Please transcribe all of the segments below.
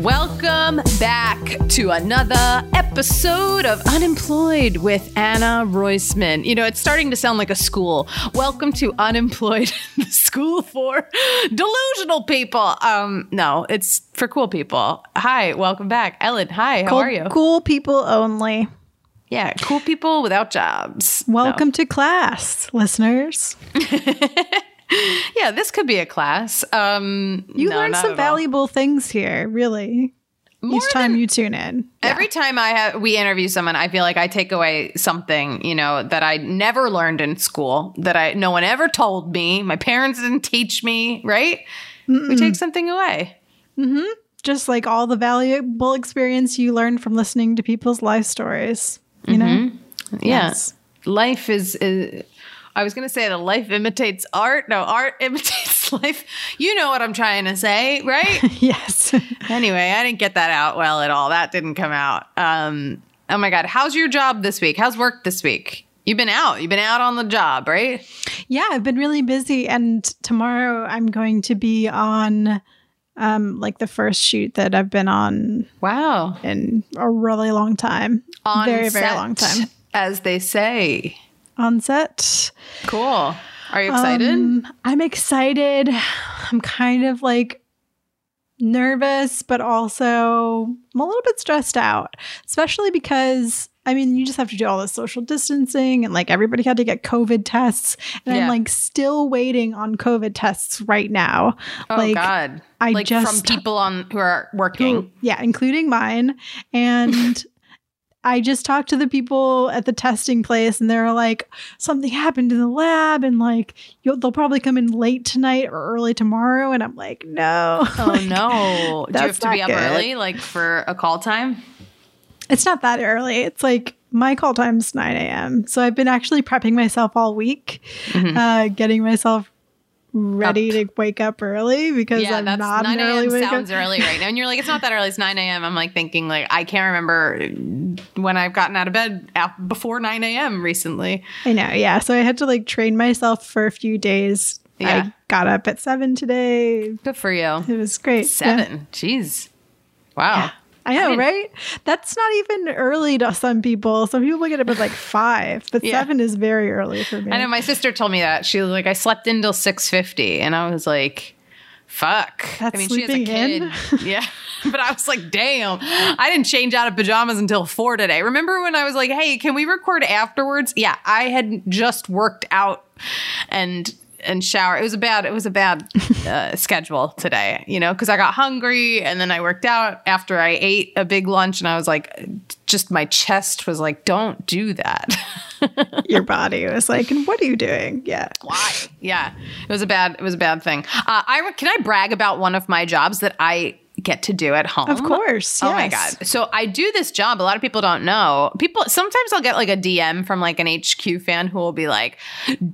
Welcome back to another episode of Unemployed with Anna Roisman. You know, it's starting to sound like a school. Welcome to Unemployed, the school for delusional people. Um, no, it's for cool people. Hi, welcome back. Ellen, hi, how cool, are you? Cool people only. Yeah, cool people without jobs. Welcome no. to class, listeners. yeah, this could be a class. Um, you no, learn some valuable all. things here, really. More each time you tune in. Yeah. Every time I have we interview someone, I feel like I take away something, you know, that I never learned in school, that I no one ever told me, my parents didn't teach me, right? Mm-mm. We take something away. Mm-hmm. Just like all the valuable experience you learn from listening to people's life stories. You mm-hmm. know? Yeah. Yes. Life is, is I was going to say that life imitates art. No, art imitates life. You know what I'm trying to say, right? yes. anyway, I didn't get that out well at all. That didn't come out. Um, oh my God. How's your job this week? How's work this week? You've been out. You've been out on the job, right? Yeah, I've been really busy. And tomorrow I'm going to be on um like the first shoot that I've been on. Wow. In a really long time. On very, set, very long time. As they say on set. Cool. Are you excited? Um, I'm excited. I'm kind of like nervous, but also I'm a little bit stressed out, especially because I mean, you just have to do all this social distancing and like everybody had to get COVID tests. And yeah. I'm like still waiting on COVID tests right now. Oh like, God. I like just from people on who are working. yeah, including mine. And I just talked to the people at the testing place and they're like, something happened in the lab and like, they'll probably come in late tonight or early tomorrow. And I'm like, no. Oh, like, no. Do you have to be up good. early, like for a call time? It's not that early. It's like my call time's 9 a.m. So I've been actually prepping myself all week, mm-hmm. uh, getting myself ready up. to wake up early because yeah, I'm that's not 9 a.m. sounds early right now. And you're like, it's not that early. It's 9 a.m. I'm like thinking like I can't remember when I've gotten out of bed before 9 a.m. recently. I know. Yeah. So I had to like train myself for a few days. Yeah. I got up at seven today. Good for you. It was great. Seven. Yeah. Jeez. Wow. Yeah. I know, I right? That's not even early to some people. Some people get up at like five, but yeah. seven is very early for me. I know. My sister told me that she was like, I slept until six fifty, and I was like, "Fuck." That's I mean, she has a kid. In? yeah, but I was like, "Damn!" I didn't change out of pajamas until four today. Remember when I was like, "Hey, can we record afterwards?" Yeah, I had just worked out and and shower. It was a bad it was a bad uh, schedule today, you know, because I got hungry and then I worked out after I ate a big lunch and I was like, just my chest was like, don't do that. Your body was like, and what are you doing? Yeah, why? Yeah, it was a bad it was a bad thing. Uh, I can I brag about one of my jobs that I get to do at home. Of course. Oh my God. So I do this job. A lot of people don't know. People, sometimes I'll get like a DM from like an HQ fan who will be like,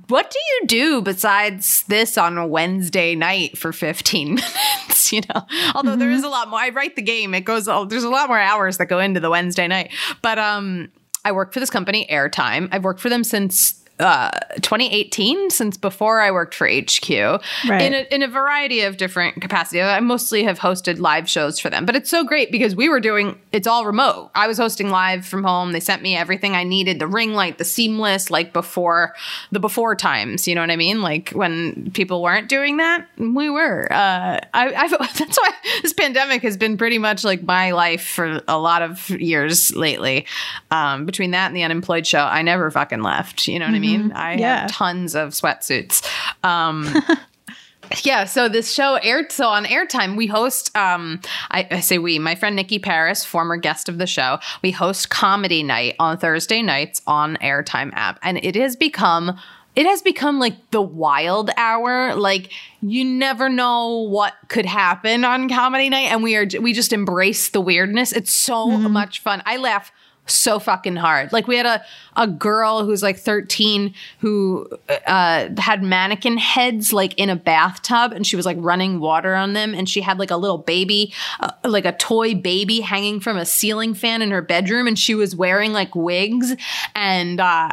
What do you do besides this on a Wednesday night for 15 minutes? you know, although mm-hmm. there is a lot more. I write the game, it goes, there's a lot more hours that go into the Wednesday night. But, um, I work for this company, Airtime. I've worked for them since uh, 2018 since before I worked for HQ right. in, a, in a variety of different capacities. I mostly have hosted live shows for them, but it's so great because we were doing it's all remote. I was hosting live from home. They sent me everything I needed the ring light, the seamless, like before the before times. You know what I mean? Like when people weren't doing that, we were. Uh, I, I've, that's why this pandemic has been pretty much like my life for a lot of years lately. Um, between that and the unemployed show, I never fucking left. You know what mm-hmm. I mean? Mean? Mm-hmm. I yeah. have tons of sweatsuits. Um, yeah so this show aired so on airtime we host um I, I, say we my friend nikki paris former guest of the show we host comedy night on thursday nights on airtime app and it has become it has become like the wild hour like you never know what could happen on comedy night and we are we just embrace the weirdness it's so mm-hmm. much fun i laugh so fucking hard. Like we had a a girl who's like 13 who uh, had mannequin heads like in a bathtub and she was like running water on them and she had like a little baby uh, like a toy baby hanging from a ceiling fan in her bedroom and she was wearing like wigs and uh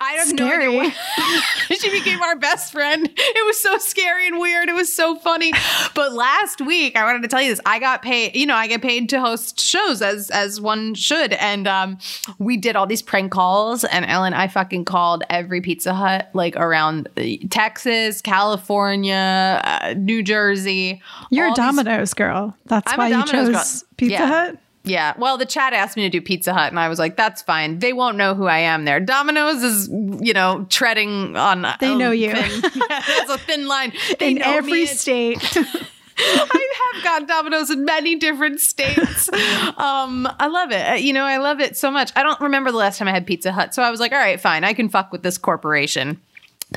I have Scary. no idea. she became our best friend. It was so scary and weird. It was so funny. But last week, I wanted to tell you this. I got paid. You know, I get paid to host shows as as one should, and um, we did all these prank calls. And Ellen, I fucking called every Pizza Hut like around Texas, California, uh, New Jersey. You're a these- Domino's girl. That's I'm why you chose girl. Pizza Yeah. Hut. Yeah. Well, the chat asked me to do Pizza Hut, and I was like, that's fine. They won't know who I am there. Domino's is, you know, treading on. They know you. Yeah, that's a thin line. They In every state. I have got Domino's in many different states. Um, I love it. Uh, You know, I love it so much. I don't remember the last time I had Pizza Hut, so I was like, all right, fine, I can fuck with this corporation.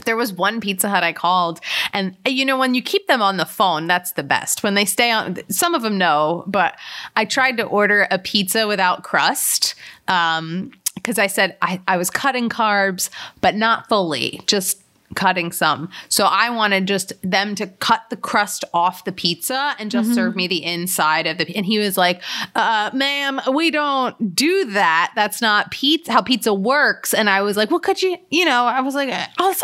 There was one Pizza Hut I called, and uh, you know, when you keep them on the phone, that's the best. When they stay on, some of them know, but I tried to order a pizza without crust. Um, because I said I, I was cutting carbs, but not fully, just cutting some. So I wanted just them to cut the crust off the pizza and just serve me the inside of the. And he was like, uh, "Ma'am, we don't do that. That's not pizza. How pizza works." And I was like, "Well, could you? You know?" I was like, "I'll,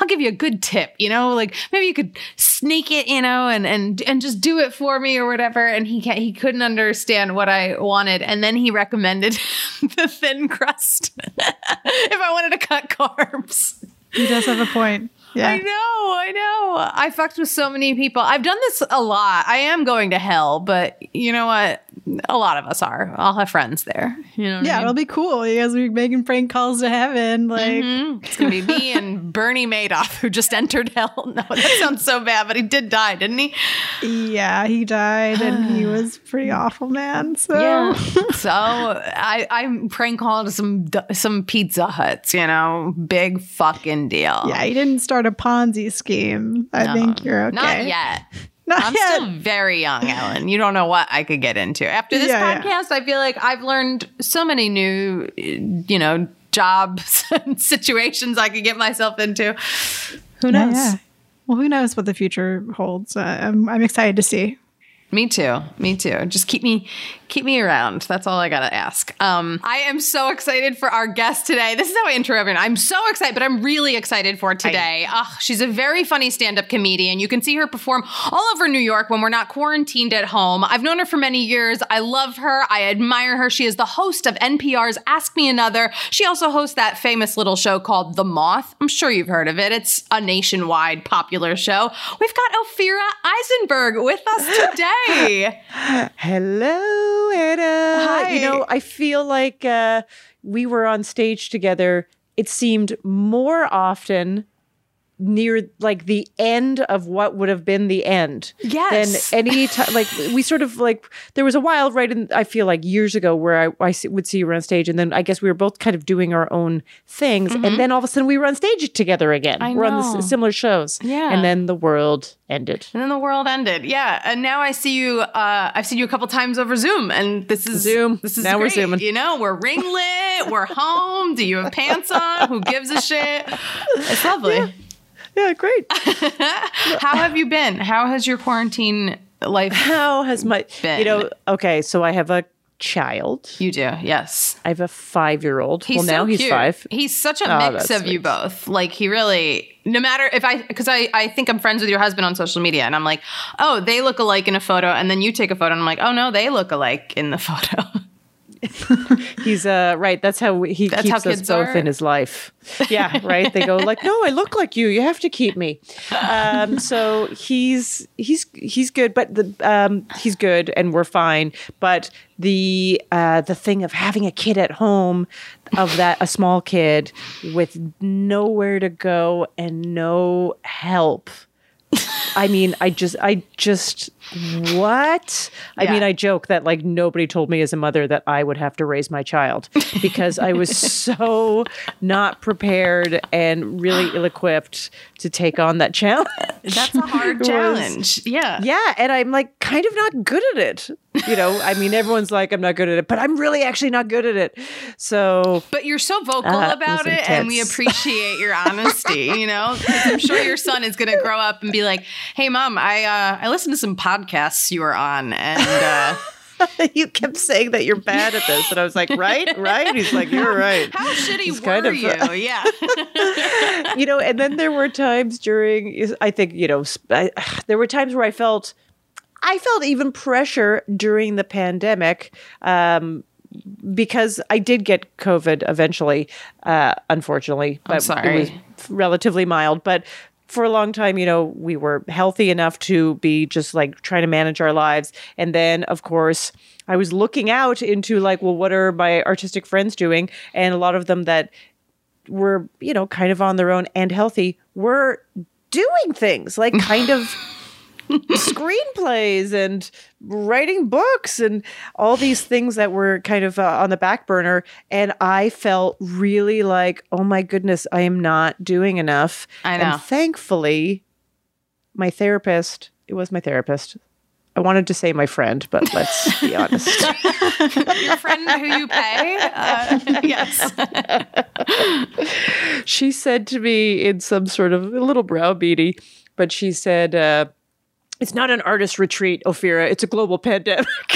I'll give you a good tip. You know, like maybe you could sneak it. You know, and and and just do it for me or whatever." And he he couldn't understand what I wanted, and then he recommended the thin crust if I wanted to cut carbs. He does have a point. Yeah. I know, I know. I fucked with so many people. I've done this a lot. I am going to hell, but you know what? A lot of us are. I'll have friends there. You know Yeah, I mean? it'll be cool. You guys will be making prank calls to heaven. Like, Mhm. It's gonna be me and Bernie Madoff who just entered hell. No, that sounds so bad, but he did die, didn't he? yeah, he died and he was pretty awful, man. So, Yeah. so I I'm prank calling some some Pizza Huts. You know, big fucking deal. yeah, he didn't start a Ponzi scheme. I think you're okay. Not yet. Not I'm yet. still very young, Ellen. You don't know what I could get into. After this Yeah, yeah. podcast, I feel like I've learned so many new, you know, jobs and situations I could get myself into. Who Yeah, knows? yeah. Well, who knows what the future holds? Uh, I'm, I'm excited to see. Me too. Me too. Just keep me keep me around. That's all I gotta ask. Um, I am so excited for our guest today. This is how I intro everyone. I'm so excited, but I'm really excited for today. Ugh, she's a very funny stand-up comedian. You can see her perform all over New York when we're not quarantined at home. I've known her for many years. I love her. I admire her. She is the host of NPR's Ask Me Another. She also hosts that famous little show called The Moth. I'm sure you've heard of it. It's a nationwide popular show. We've got Ophira Eisenberg with us today. Hello, Hi. You know, I feel like uh, we were on stage together. It seemed more often near like the end of what would have been the end Yes. than any time like we sort of like there was a while right in i feel like years ago where i, I see- would see you on stage and then i guess we were both kind of doing our own things and then all of a sudden we were on stage together again Mm-hmm. I we're on the similar shows Yeah. and then the world ended And then the world ended. Yeah. And now I see you uh I've seen you a couple times over Zoom and this is Zoom. This is Now we're great. Zooming. You know, we're ring lit, we're home. Do you have pants on? Who gives a shit? It's lovely. yeah great How have you been? How has your quarantine life how has my Been. you know okay so i have a child you do? Yes. i have a five-year-old He's well now so he's cute. five He's such a Oh, mix of you both. Like he really, no matter if I, because I, I think I'm friends with your husband on social media, and I'm like, oh, they look alike in a photo, and then you take a photo, and I'm like, oh no, they look alike in the photo. he's uh right that's how we- he That's keeps how us both are? in his life. Yeah right? They go like no i look like you. You have to keep me. Um so he's he's he's good but the um he's good and we're fine but the uh the thing of having a kid at home of that a small kid with nowhere to go and no help. I mean, I just, I just, what? I mean, I joke that like nobody told me as a mother that I would have to raise my child because I was so not prepared and really ill equipped to take on that challenge. That's a hard It was- challenge. Yeah. Yeah. And I'm like kind of not good at it. You know, I mean, everyone's like, I'm not good at it, but I'm really actually not good at it. So, But you're so vocal Uh, about was it, and we appreciate your honesty. You know, I'm sure your son is going to grow up and be like, "Hey, mom, I uh, I listened to some podcasts you were on, and uh, you kept saying that you're bad at this, and I was like, right, right. He's like, you're right. How shitty It's were kind of- you? Yeah. you know, and then there were times during, I think, you know, I, there were times where I felt, I felt even pressure during the pandemic. Um, because I did get COVID eventually, uh, unfortunately, but sorry. it was relatively mild. But for a long time, you know, we were healthy enough to be just like trying to manage our lives. And then, of course, I was looking out into like, well, what are my artistic friends doing? And a lot of them that were, you know, kind of on their own and healthy were doing things like kind of screenplays and writing books and all these things that were kind of uh, on the back burner. And I felt really like, oh my goodness, I am not doing enough. I know. And thankfully, my therapist, it was my therapist. I wanted to say my friend, but let's be honest. Your friend who you pay? Uh, yes. she said to me in some sort of a little browbeaty, but she said, uh, it's not an artist retreat, Ophira. It's a global pandemic.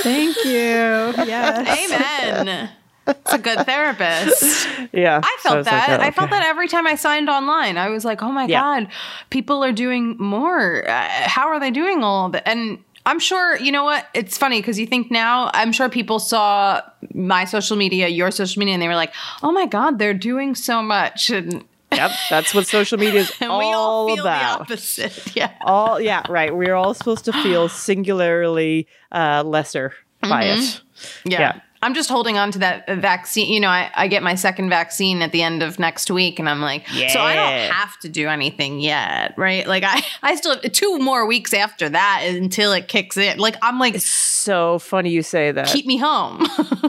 Thank you. Yes. Amen. It's a good therapist. yeah. I so felt was like, that. oh, I felt that every time I signed online. I was like, oh my Yeah. God, people are doing more. Uh, how are they doing all that? And I'm sure, you know what? It's funny because you think now, I'm sure people saw my social media, your social media, and they were like, oh my God, they're doing so much. And, Yep, that's what social media is all, all feel about. the opposite. Yeah. all yeah, right. We're all supposed to feel singularly uh, lesser by Mm-hmm. it. Yeah. Yeah. I'm just holding on to that uh, vaccine. You know, I, I get my second vaccine at the end of next week, and I'm like, so I don't have to do anything yet, right? Like, I, I still have two more weeks after that until it kicks in. Like, I'm like, it's So funny you say that. keep me home.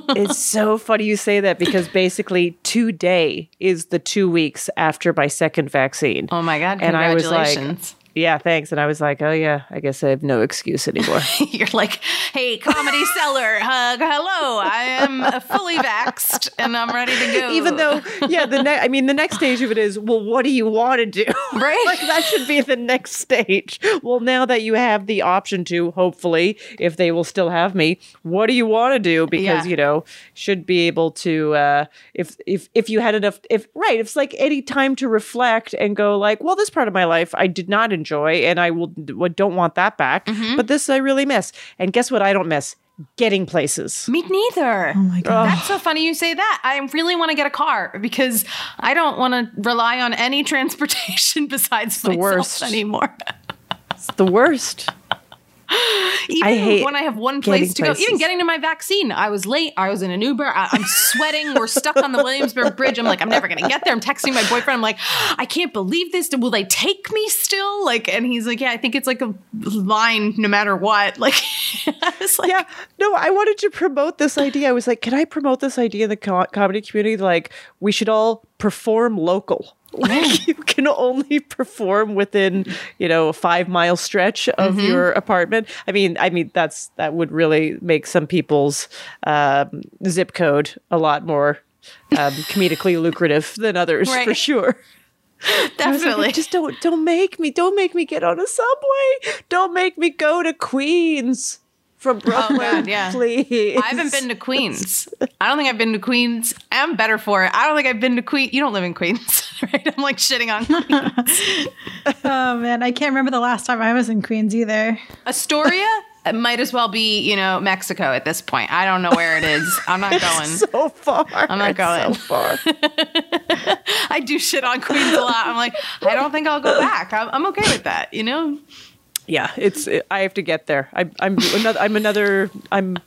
it's so funny you say that because basically today is the two weeks after my second vaccine. oh my God, And I was like- congratulations. Yeah, thanks. And I was like, oh yeah, I guess I have no excuse anymore. You're like, hey, comedy seller, hug, hello. I am fully vaxxed and I'm ready to go. Even though, yeah, the next, I mean, the next stage of it is, well, what do you want to do? Right. like that should be the next stage. Well, now that you have the option to, hopefully, if they will still have me, what do you want to do? Because Yeah. you know, should be able to, uh, if if if you had enough, if right, if it's like any time to reflect and go like, well, this part of my life I did not enjoy, and I will don't want that back, Mm-hmm. but this I really miss. And guess what? I don't miss getting places. Me neither. Oh my god. That's so funny you say that. I really want to get a car because I don't want to rely on any transportation besides the myself worst. anymore. It's the worst. Even when I have one place to go, even getting to my vaccine, I was late. I was in an Uber. I, I'm sweating. We're stuck on the Williamsburg Bridge. I'm like, I'm never gonna get there. I'm texting my boyfriend. I'm like, I can't believe this. Will they take me still? Like, and he's like, Yeah, I think it's like a line no matter what. Like, I like, yeah no i wanted to promote this idea i was like can i promote this idea in the co- comedy community like we should all perform local like you can only perform within you know a five mile stretch of your apartment. I mean i mean that's that would really make some people's um, zip code a lot more um, comedically lucrative than others for sure. Like, definitely. just don't don't make me don't make me get on a subway. Don't make me go to Queens from Brooklyn, Oh, God, yeah. please. I haven't been to Queens. I don't think I've been to Queens. I'm better for it. I don't think I've been to Queens. You don't live in Queens, right? I'm like shitting on Queens. Oh man, I can't remember the last time I was in Queens either. Astoria might as well be, you know, Mexico at this point. I don't know where it is. I'm not going. so far. I'm not going. So far. I do shit on Queens a lot. I'm like, I don't think I'll go back. I'm, I'm okay with that, you know? Yeah, it's. I have to get there. I, I'm another. I'm another. I'm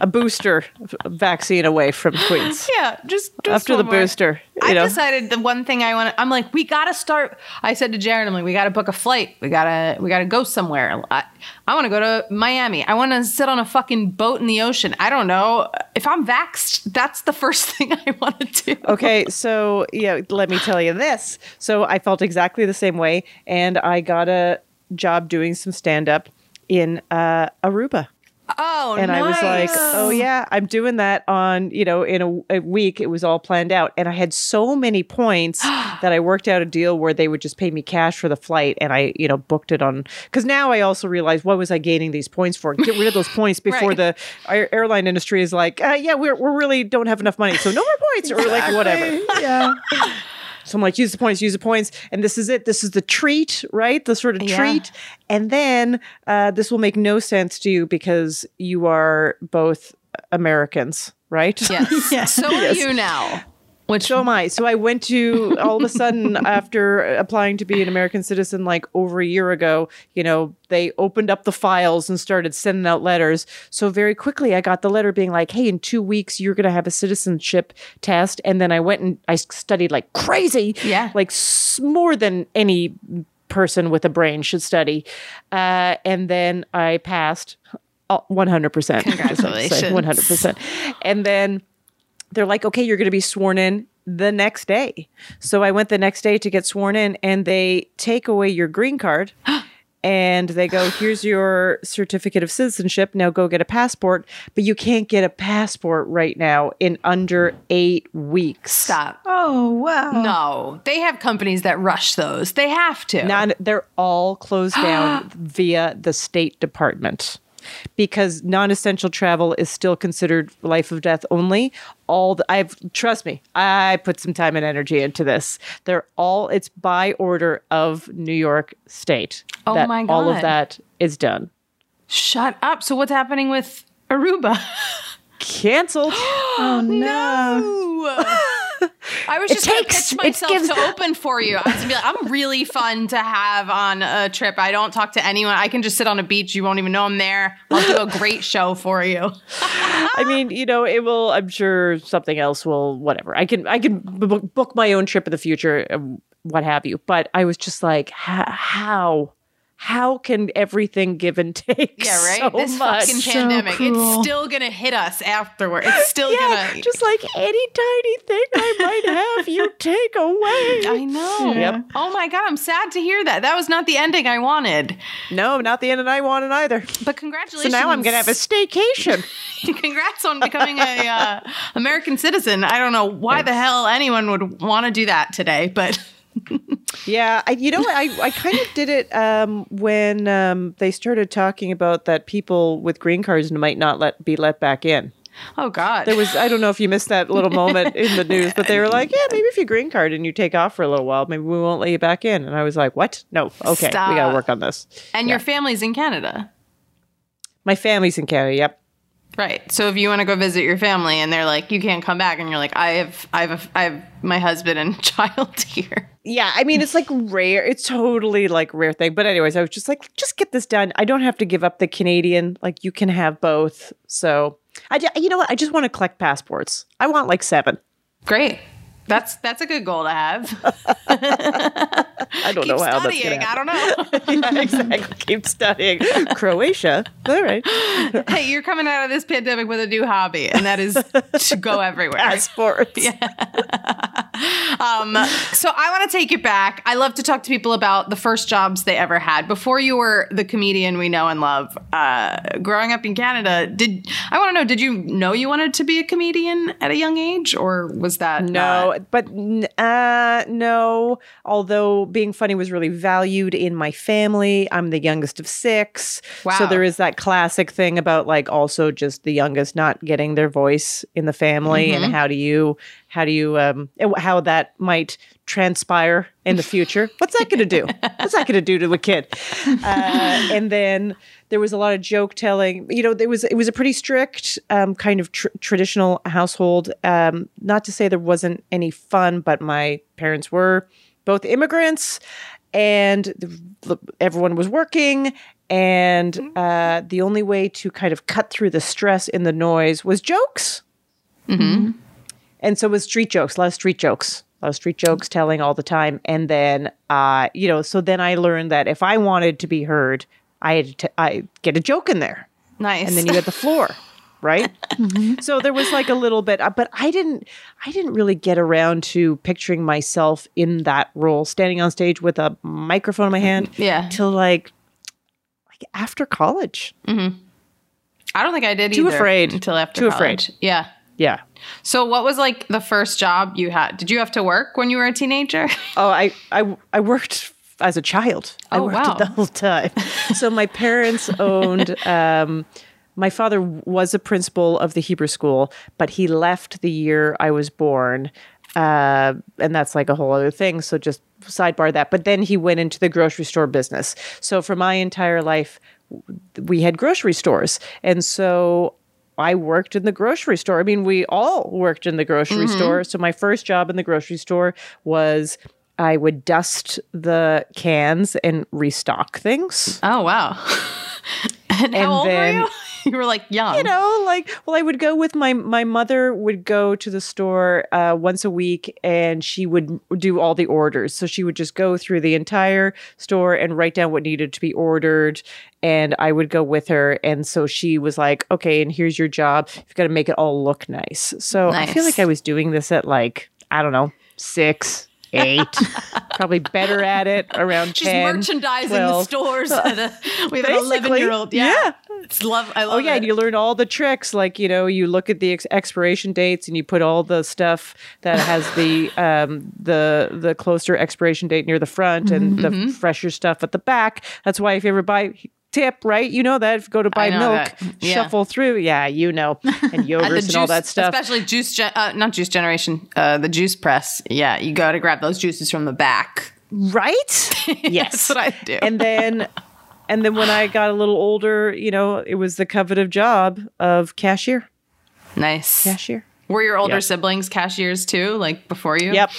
a booster vaccine away from Queens. Yeah, just, just After the more. booster, I know. decided the one thing I want I'm like, we got to start. I said to Jared, I'm like, we got to book a flight. We got to, we got to go somewhere. I, I want to go to Miami. I want to sit on a fucking boat in the ocean. I don't know. If I'm vaxxed, that's the first thing I want to do. Okay, so yeah, let me tell you this. So I felt exactly the same way, and I got a job doing some stand up in uh, Aruba. Oh, and I was like, "Oh yeah, I'm doing that on you know in a, a week." It was all planned out, and I had so many points that I worked out a deal where they would just pay me cash for the flight, and I you know booked it on because now I also realized what was I gaining these points for? Get rid of those points before Right. the air- airline industry is like, uh, "Yeah, we're we really don't have enough money, so no more points," or like whatever. yeah. So I'm like, use the points, use the points. And this is it. This is the treat, right? The sort of Yeah. treat. And then uh, this will make no sense to you because you are both Americans, right? Yes. Yes. So are you now. Which So am I. So I went to all of a sudden after applying to be an American citizen like over a year ago, you know, they opened up the files and started sending out letters. So very quickly I got the letter being like, "Hey, in 2 weeks you're going to have a citizenship test." And then I went and I studied like crazy. Yeah. Like s- more than any person with a brain should study. Uh, and then I passed uh, 100%. Congratulations. 100%. And then they're like, okay, you're going to be sworn in the next day. So I went the next day to get sworn in, and they take away your green card. And they go, here's your certificate of citizenship. Now go get a passport. But you can't get a passport right now in under eight weeks. stop. Oh wow. No, they have companies that rush those. They have to. Non, they're all closed down via the State Department because non-essential travel is still considered life of death only. All the, I've trust me, I put some time and energy into this. They're all it's by order of New York State. Oh that my All of that is done. Shut up. So what's happening with Aruba? Canceled. Oh no. I was just going to pitch myself gives- to open for you. I was gonna be like, I'm really fun to have on a trip. I don't talk to anyone. I can just sit on a beach. You won't even know I'm there. I'll do a great show for you. I mean, you know, it will. I'm sure something else will. Whatever. I can. I can b- book book my own trip in the future, um, what have you. But I was just like, how, how can everything give and take? Yeah, right. So this much? fucking pandemic, cruel. it's still gonna hit us afterward. It's still yeah, gonna. just like any tiny thing I might have, you take away. I know. Yep. Oh my god, I'm sad to hear that. That was not the ending I wanted. No, not the end I wanted either. But congratulations. So now I'm gonna have a staycation. Congrats on becoming a uh, American citizen. I don't know why the hell anyone would want to do that today, but Yeah, I, you know? I, I kind of did it um, when um, they started talking about that people with green cards might not let be let back in. oh god, There was I don't know if you missed that little moment in the news, but they were like, yeah, maybe if you green card and you take off for a little while, maybe we won't let you back in. And I was like, what? No, okay, we got to work on this. and your family's in Canada. My family's in Canada. Yep. Right. So if you want to go visit your family and they're like, you can't come back, and you're like, I have, I have, I have my husband and child here. Yeah, I mean it's like rare. It's totally like rare thing. But anyways, I was just like, just get this done. I don't have to give up the Canadian. Like you can have both. So I, you know what? I just want to collect passports. I want like seven. Great. That's that's a good goal to have. I don't Keep know how that's studying. gonna I don't know. yeah, exactly. Keep studying Croatia. All right, hey, you're coming out of this pandemic with a new hobby, and that is to go everywhere. passports. Um, so I want to take it back. I love to talk to people about the first jobs they ever had before you were the comedian we know and love. Uh, growing up in Canada, did I want to know? Did you know you wanted to be a comedian at a young age, or was that No, not- but uh, no. Although being funny was really valued in my family, I'm the youngest of six. Wow. So there is that classic thing about like also just the youngest not getting their voice in the family, and how do you how do you um how that might transpire in the future? What's that going to do? What's that going to do to a kid? Uh, and then there was a lot of joke telling. You know, there was it was a pretty strict um, kind of tr- traditional household. Um, not to say there wasn't any fun, but my parents were both immigrants, and the, everyone was working. And uh, the only way to kind of cut through the stress in the noise was jokes. And so it was street jokes, a lot of street jokes, a lot of street jokes telling all the time. And then, uh, you know, so then I learned that if I wanted to be heard, I had to I, get a joke in there, nice? and then you had the floor, right? So there was like a little bit, uh, but I didn't, I didn't really get around to picturing myself in that role, standing on stage with a microphone in my hand, Yeah. till like, like after college. Mm-hmm. I don't think I did either. Too afraid. until after Too college. afraid. Yeah. Yeah. So what was like the first job you had? Did you have to work when you were a teenager? Oh, I I I worked as a child. I Oh, worked wow. the whole time. so my parents owned. Um, my father was a principal of the Hebrew school, but he left the year I was born, uh, and that's like a whole other thing. So just sidebar that. But then he went into the grocery store business. So for my entire life, we had grocery stores, and so I worked in the grocery store. I mean, we all worked in the grocery store. So my first job in the grocery store was I would dust the cans and restock things. oh wow. and, And how old then- you? were like young. You know, like well, I would go with my my mother would go to the store uh, once a week, and she would do all the orders. So she would just go through the entire store and write down what needed to be ordered, and I would go with her. And so she was like, "Okay, and here's your job. You've got to make it all look nice." So I feel like I was doing this at like I don't know six. Eight, probably better at it around She's 10, merchandising 12. the stores. a, we have an eleven year old. Yeah. yeah. It's love. I love Oh yeah, it. and you learn all the tricks. Like you know, you look at the ex- expiration dates and you put all the stuff that has the um, the the closer expiration date near the front and Mm-hmm, the fresher stuff at the back. That's why if you ever buy tip, right? You know that if you go to buy milk. Yeah. shuffle through. Yeah, you know, and And yogurts and, all that stuff. especially juice, gen- uh, not juice generation, uh, the juice press. Yeah, you got to grab those juices from the back. Right? Yes. That's what I do. and then and then when I got a little older, you know, it was the coveted job of cashier. nice. Cashier. Were your older Yep. siblings cashiers too, like before you? Yep.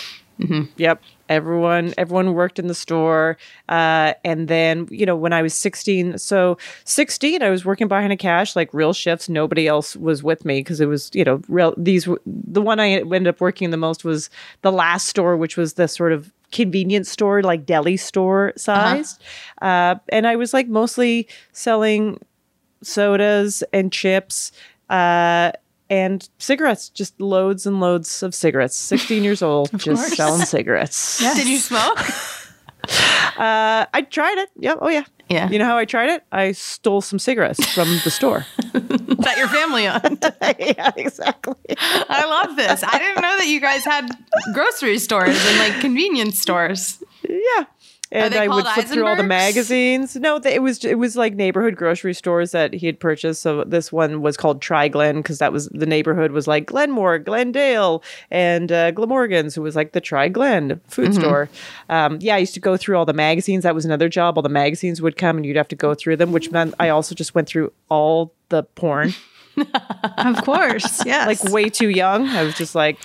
Yep. Everyone, everyone worked in the store, uh, and then you know when I was sixteen, so sixteen, I was working behind a cash, like real shifts. Nobody else was with me because it was you know real. These the one I ended up working the most was the last store, which was the sort of convenience store, like deli store sized, uh and I was like mostly selling sodas and chips uh, and cigarettes, just loads and loads of cigarettes. 16 years old, just course. selling cigarettes. Yes. Did you smoke? Uh, I tried it. Yep. Oh, yeah. Yeah. You know how I tried it? I stole some cigarettes from the store. that your family owned. yeah, exactly. I love this. I didn't know that you guys had grocery stores and like convenience stores. Yeah. And I would flip through all the magazines. No, it was it was like neighborhood grocery stores that he had purchased. So this one was called Tri Glen because that was the neighborhood was like Glenmore, Glendale, and uh, Glamorgan's, who was like the Tri Glen food Mm-hmm. store. Um, yeah, I used to go through all the magazines. That was another job. All the magazines would come, and you'd have to go through them, which meant I also just went through all the porn. Of course. Yes. like way too young. I was just like,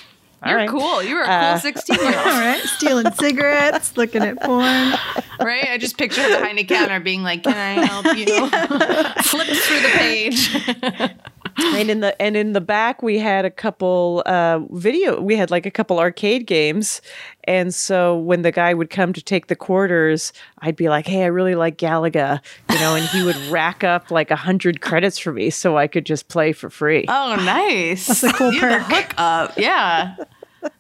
You're right. cool. You were a Uh, cool 16 year All old, right. Stealing cigarettes, looking at porn. right? I just picture her behind a counter being like, Can I help you? Flip through the page. and in the and in the back we had a couple uh video we had like a couple arcade games and so when the guy would come to take the quarters i'd be like hey i really like galaga you know and he would rack up like a hundred credits for me so i could just play for free Oh, nice. That's a cool you have perk. hook up. Yeah.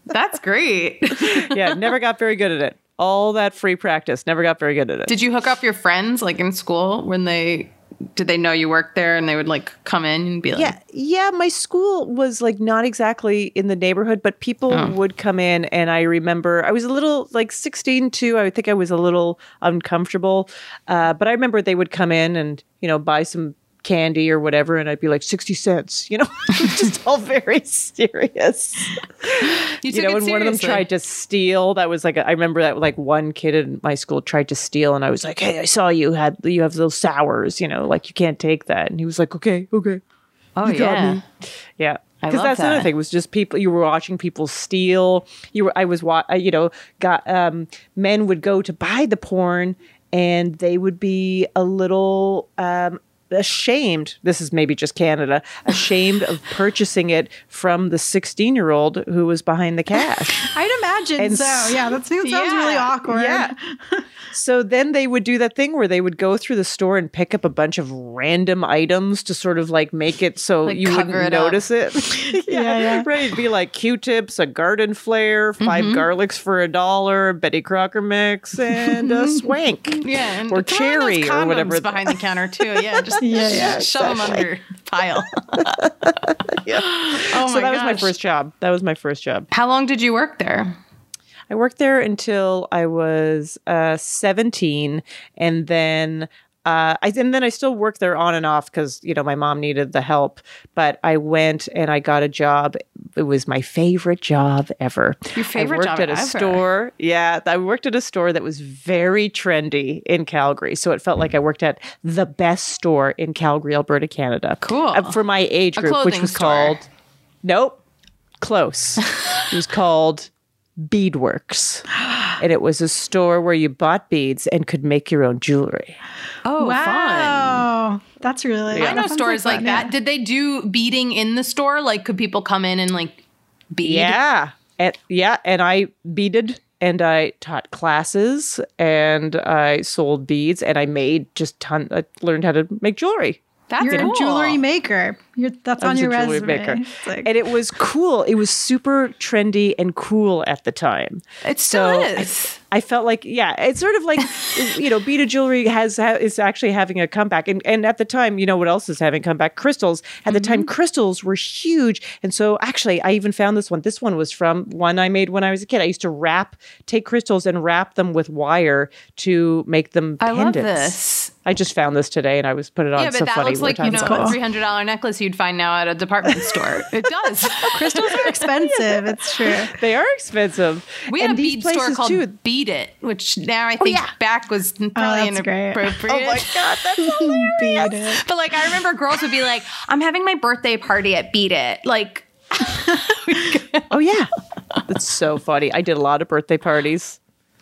That's great. yeah never got very good at it all that free practice never got very good at it Did you hook up your friends like in school when they did they know you worked there and they would like come in and be like, Yeah, yeah. My school was like not exactly in the neighborhood, but people Oh. would come in, and I remember I was a little like sixteen too. I think I was a little uncomfortable, uh, but I remember they would come in and you know buy some candy or whatever, and I'd be like sixty cents. You know, just all very serious. you, you know, and one of them tried to steal. That was like a, I remember that like one kid in my school tried to steal, and I was like, "Hey, I saw you had you have those sours. You know, like you can't take that." And he was like, "Okay, okay." Oh You got yeah. me. Yeah. Because that's another that. thing was just people you were watching people steal. You were I was wa- you know got um men would go to buy the porn and they would be a little um ashamed this is maybe just canada ashamed of purchasing it from the 16 year old who was behind the cash I'd imagine And so. Yeah, that sounds Yeah. really awkward. yeah. so then they would do that thing where they would go through the store and pick up a bunch of random items to sort of like make it so Like you wouldn't it up. notice it. Yeah, yeah. Right. It'd be like Q tips, a garden flare, 5 Mm-hmm. garlics for a dollar, Betty Crocker mix, and a swank. Yeah, Or throw in those cherry or whatever. behind the counter too. Yeah, just Yeah, yeah, shove them under. pile. Yeah. Oh so my that was my first job. That was my first job. How long did you work there? I worked there until I was uh, 17, and then uh, I and then I still worked there on and off because you know my mom needed the help. But I went and I got a job. It was my favorite job ever. Your favorite job. I worked job at a ever. store. Yeah, I worked at a store that was very trendy in Calgary, so it felt like I worked at the best store in Calgary, Alberta, Canada. Cool. Uh, for my age group, which was store. called Nope. Close. it was called Beadworks. And it was a store where you bought beads and could make your own jewelry. Oh, wow. That's really I know that stores like, fun, that. yeah. Did they do beading in the store? Like, could people come in and like bead? Yeah. And yeah, and I beaded and I taught classes and I sold beads and I made just ton I learned how to make jewelry. That's You're cool. a jewelry maker. You're, that's I on your resume. Like- And it was cool. It was super trendy and cool at the time. It still So I- is. I felt like, yeah, it's sort of like, you know, beaded jewelry has ha- is actually having a comeback, and and at the time, you know, what else is having a comeback? Crystals. At the time, mm-hmm. crystals were huge, and so actually, I even found this one. This one was from one I made when I was a kid. I used to wrap, take crystals and wrap them with wire to make them. I love pendants. this. I just found this today, and I was put it on. Yeah, but so that funny. looks like you know about a three hundred dollar necklace you'd find now at a department store. It does. crystals are expensive. It's true. They are expensive. We had and a bead store called too, Beat It, which oh, now I think yeah. back was oh, probably that's great. inappropriate. Oh my god, that's Beat it. But like I remember girls would be like, "I'm having my birthday party at Beat It." Like, Oh yeah, that's so funny. I did a lot of birthday parties.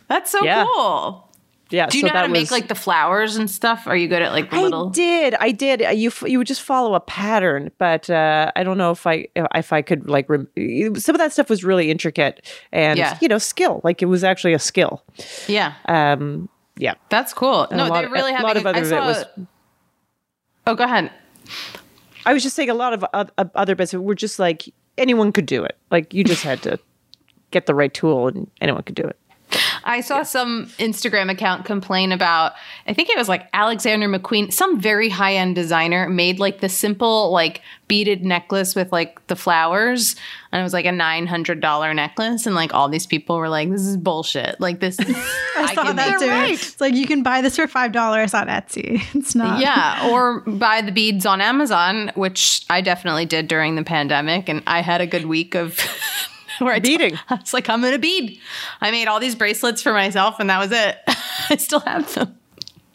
that's so Yeah. cool. Yeah, Do you so know how to make like the flowers and stuff? Are you good at like the little? I did, I did. Uh, You you would just follow a pattern, but uh, I don't know if I if I could like rem- some of that stuff was really intricate and Yeah. you know skill. Like it was actually a skill. Yeah, Um, yeah. that's cool. And No, lot, they really have a lot of other I saw, was. Oh, go ahead. I was just saying a lot of of other bits were just like anyone could do it. Like you just had to get the right tool, and anyone could do it. I saw some Instagram account complain about, I think it was like Alexander McQueen, some very high end designer made like the simple, like beaded necklace with like the flowers. And it was like a $900 necklace. And like all these people were like, this is bullshit. Like, this is. I saw that too. It's like you can buy this for five dollars on Etsy. It's not. Yeah, or buy the beads on Amazon, which I definitely did during the pandemic, and I had a good week of where I t- Beading. I was like, I'm gonna bead. I made all these bracelets for myself, and that was it. I still have them.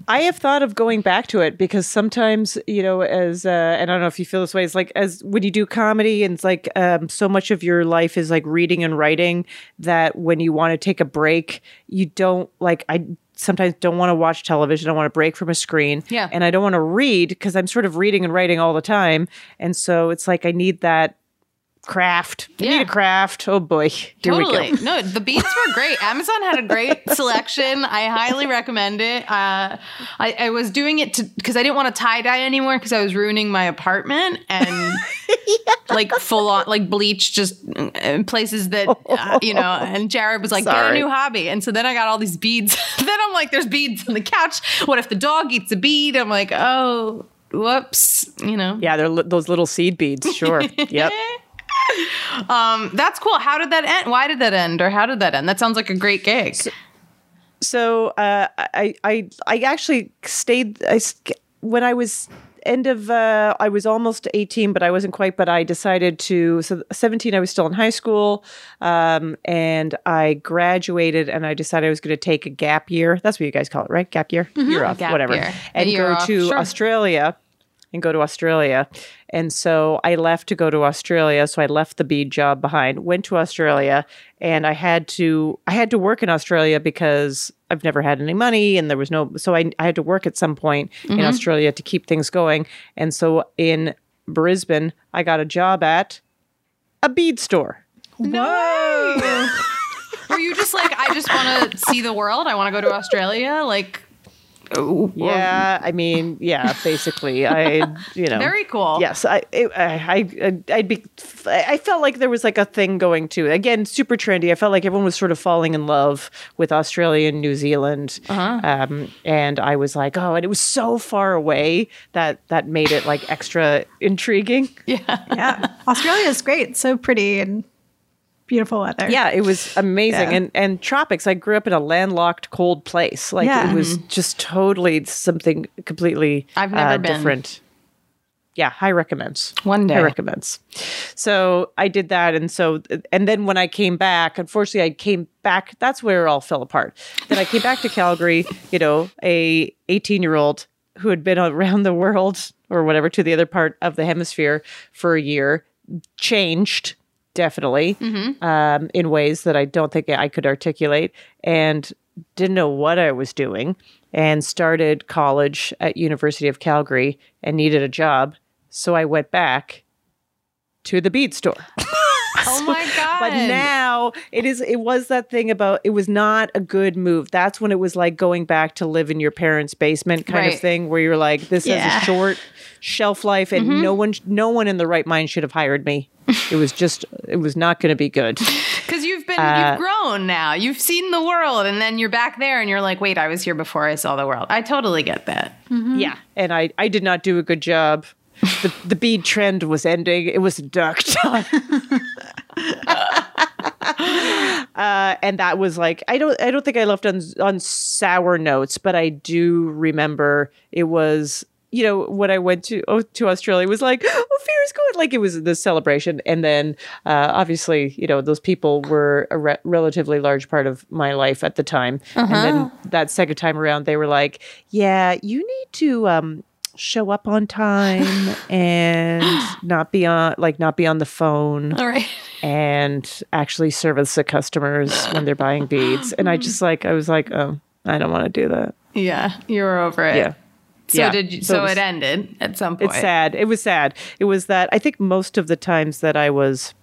I have thought of going back to it because sometimes, you know, as uh, and I don't know if you feel this way, it's like as when you do comedy and it's like um, so much of your life is like reading and writing that when you want to take a break, you don't like I sometimes don't want to watch television. I want to break from a screen. Yeah. And I don't want to read because I'm sort of reading and writing all the time. And so it's like I need that craft. I Yeah. need a craft. Oh boy. Here totally. No, the beads were great. Amazon had a great selection. I highly recommend it. Uh, I, I was doing it to because I didn't want to tie dye anymore because I was ruining my apartment and like full on like bleach just in places that uh, you know. And Jared was like, "Get a new hobby." And so then I got all these beads. then I'm like, "There's beads on the couch. What if the dog eats a bead?" I'm like, "Oh." Whoops, you know. Yeah, they're li- those little seed beads. Sure. yep. Um, that's cool. How did that end? Why did that end, or how did that end? That sounds like a great gig. so uh, I I I actually stayed I when I was end of uh, I was almost 18 but I wasn't quite but I decided to so 17 I was still in high school um, and I graduated and I decided I was going to take a gap year that's what you guys call it right gap year year off Gap whatever year. And go off, to sure. Australia and go to Australia. And so I left to go to Australia. So I left the bead job behind, went to Australia, and I had to I had to work in Australia because I've never had any money and there was no so I, I had to work at some point in mm-hmm. Australia to keep things going. And so in Brisbane, I got a job at a bead store. Whoa. Were you just like, I just want to see the world? I want to go to Australia? Like, Ooh, Yeah, I mean, yeah, basically, I, you know, Very cool. Yes, I, it, I, I, I'd be, I felt like there was like a thing going to again, super trendy. I felt like everyone was sort of falling in love with Australia and New Zealand, Uh-huh. um, and I was like, oh, and it was so far away that that made it like extra intriguing. Yeah. Yeah. Australia is great. So pretty and beautiful weather. Yeah, it was amazing. Yeah. And and tropics, I grew up in a landlocked, cold place. Like Yeah. it was just totally something completely I've never uh, been. different. Yeah, high recommends. One day. High recommends. So I did that, and so and then when I came back, unfortunately, I came back. That's where it all fell apart. Then I came back to Calgary. You know, a 18 year old who had been around the world or whatever to the other part of the hemisphere for a year, changed definitely um, in ways that I don't think I could articulate, and didn't know what I was doing, and started college at University of Calgary and needed a job, so I went back to the bead store. Oh my god. But now it is it was that thing about it was not a good move. That's when it was like going back to live in your parents' basement kind Right. of thing where you're like this Yeah. a short shelf life and no one no one in the right mind should have hired me. It was just it was not going to be good. Because you've been Uh, you've grown now. You've seen the world and then you're back there and you're like, wait, I was here before I saw the world. I totally get that. Yeah, and I I did not do a good job. The the bead trend was ending. It was a dark time. Uh, and that was like I don't I don't think I left on on sour notes, but I do remember it was you know when I went to oh, to Australia it was like oh fear's good like it was this celebration and then uh, obviously you know those people were a re- relatively large part of my life at the time and then that second time around they were like yeah you need to um show up on time and not be on like not be on the phone All right. and actually service the customers when they're buying beads. And I just like I was like, oh, I don't want to do that. Yeah. You were over it. Yeah. So Yeah. did you, So so, it was- it ended at some point. It's sad. It was sad. It was that I think most of the times that I was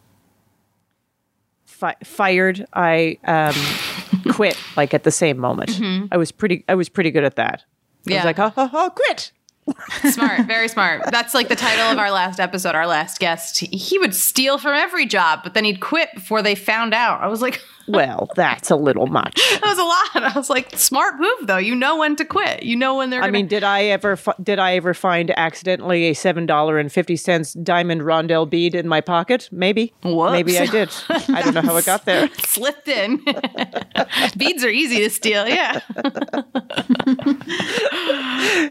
fi- fired, I um, quit like at the same moment. I was pretty. I was pretty good at that. I Mm-hmm. Yeah. was like, oh, oh, oh, quit. Smart, very smart. That's like the title of our last episode. Our last guest, he would steal from every job, but then he'd quit before they found out. I was like, Well, that's a little much. that was a lot. I was like, smart move though. You know when to quit. You know when they're. I Gonna, mean, did I ever fi- did I ever find accidentally a seven dollar and fifty cents diamond rondelle bead in my pocket? Maybe. Whoops. Maybe I did. I don't know how it got there. slipped in. Beads are easy to steal. Yeah,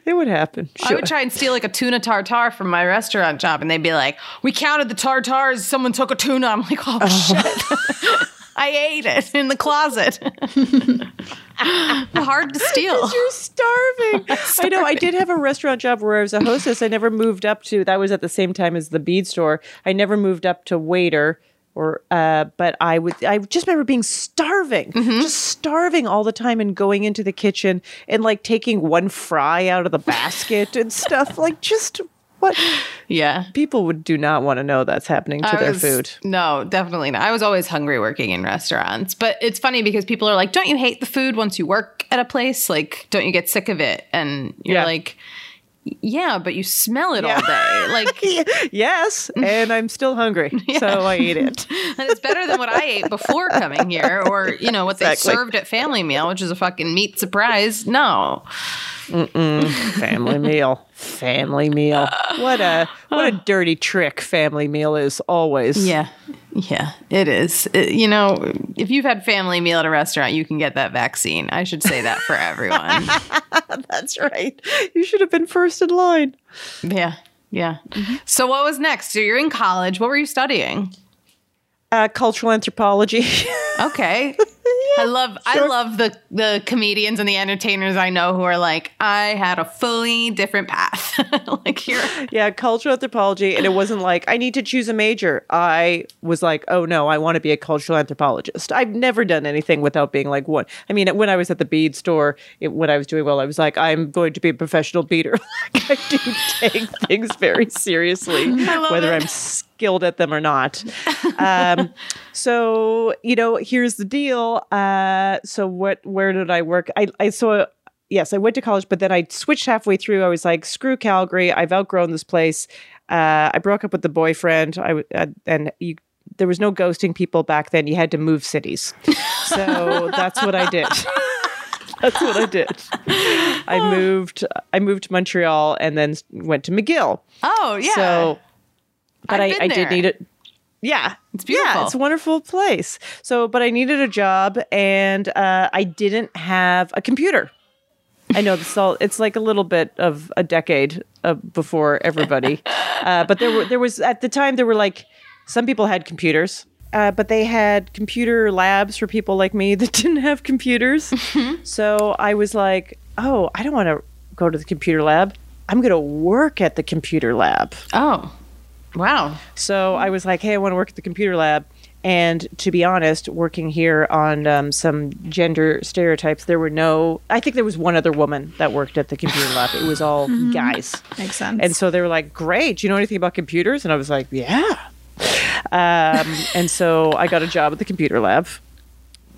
It would happen. I would try and steal like a tuna tartare from my restaurant job, and they'd be like, "We counted the tartars. Someone took a tuna." I'm like, "Oh, oh. shit." I ate it in the closet. Hard to steal. You're starving. I know. I did have a restaurant job where I was a hostess. I never moved up to. That was at the same time as the bead store. I never moved up to waiter. Or, uh, but I would. I just remember being starving, just starving all the time, and going into the kitchen and like taking one fry out of the basket and stuff. Like just what Yeah. people would do not want to know that's happening to I their was- food. No, definitely not. I was always hungry working in restaurants. But it's funny because people are like, don't you hate the food once you work at a place? Like, don't you get sick of it? And you're Yeah. like, yeah, but you smell it Yeah. all day. Like, yes, and I'm still hungry, so I eat it. and it's better than what I ate before coming here or, you know, what Exactly. they served at Family Meal, which is a fucking meat surprise. No. family meal family meal what a what a dirty trick family meal is always Yeah. Yeah, it is. It- you know, if you've had Family Meal at a restaurant, you can get that vaccine. I should say that for everyone. that's right you should have been first in line Yeah. Yeah. So what was next? So you're in college. What were you studying? uh, cultural anthropology Okay. I love I love the the comedians and the entertainers I know who are like, I had a fully different path. like here. yeah cultural anthropology and it wasn't like i need to choose a major i was like oh no i want to be a cultural anthropologist i've never done anything without being like what i mean when i was at the bead store it, when i was doing well i was like i'm going to be a professional beader. i do take things very seriously whether it. i'm skilled at them or not um, so you know here's the deal uh, so what where did i work i, I saw yes, I went to college, but then I switched halfway through. I was like, screw Calgary. I've outgrown this place. Uh, I broke up with the boyfriend. I uh, and you, there was no ghosting people back then. You had to move cities. So that's what I did. that's what I did. I moved. I moved to Montreal and then went to McGill. Oh yeah. So, but I've I, I did need it. Yeah, It's beautiful. Yeah, it's a wonderful place. So, but I needed a job, and uh, I didn't have a computer. I know this all. It's like a little bit of a decade uh, before everybody, uh, but there were there was at the time there were like some people had computers. Uh, but they had computer labs for people like me that didn't have computers. so I was like, oh, I don't want to go to the computer lab. I'm going to work at the computer lab. oh, wow. So I was like, hey, I want to work at the computer lab. And to be honest, working here on um, some gender stereotypes, there were no, I think there was one other woman that worked at the computer lab. It was all guys. Makes sense. And so they were like, great. Do you know anything about computers? And I was like, yeah. Um, and so I got a job at the computer lab,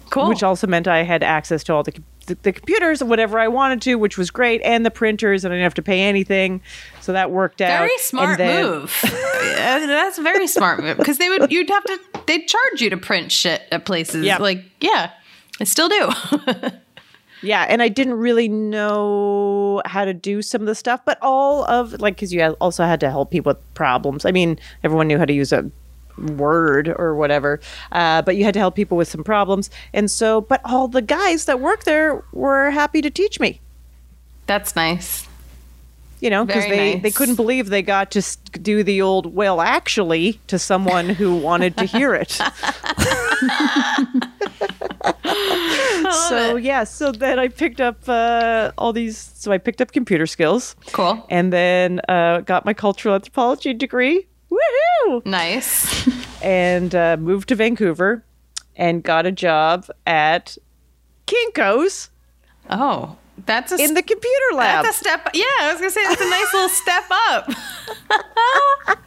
Cool. which also meant I had access to all the, the, the computers and whatever I wanted to, which was great, and the printers, and I didn't have to pay anything. So that worked out. very smart then- move. Yeah, That's a very smart move because they would you'd have to they'd charge you to print shit at places. Yep. Like yeah, I still do. Yeah, and I didn't really know how to do some of the stuff, but all of like because you also had to help people with problems. I mean, everyone knew how to use a word or whatever, uh, but you had to help people with some problems. And so, but all the guys that work there were happy to teach me. That's nice. You know, because they nice. they couldn't believe they got to do the old well actually to someone who wanted to hear it. so yeah, so then I picked up uh, all these. So I picked up computer skills, Cool. and then uh, got my cultural anthropology degree. Woohoo! Nice. And uh, moved to Vancouver, and got a job at Kinkos Oh, that's a in the computer lab. that's a step. Yeah, I was gonna say that's a nice little step up.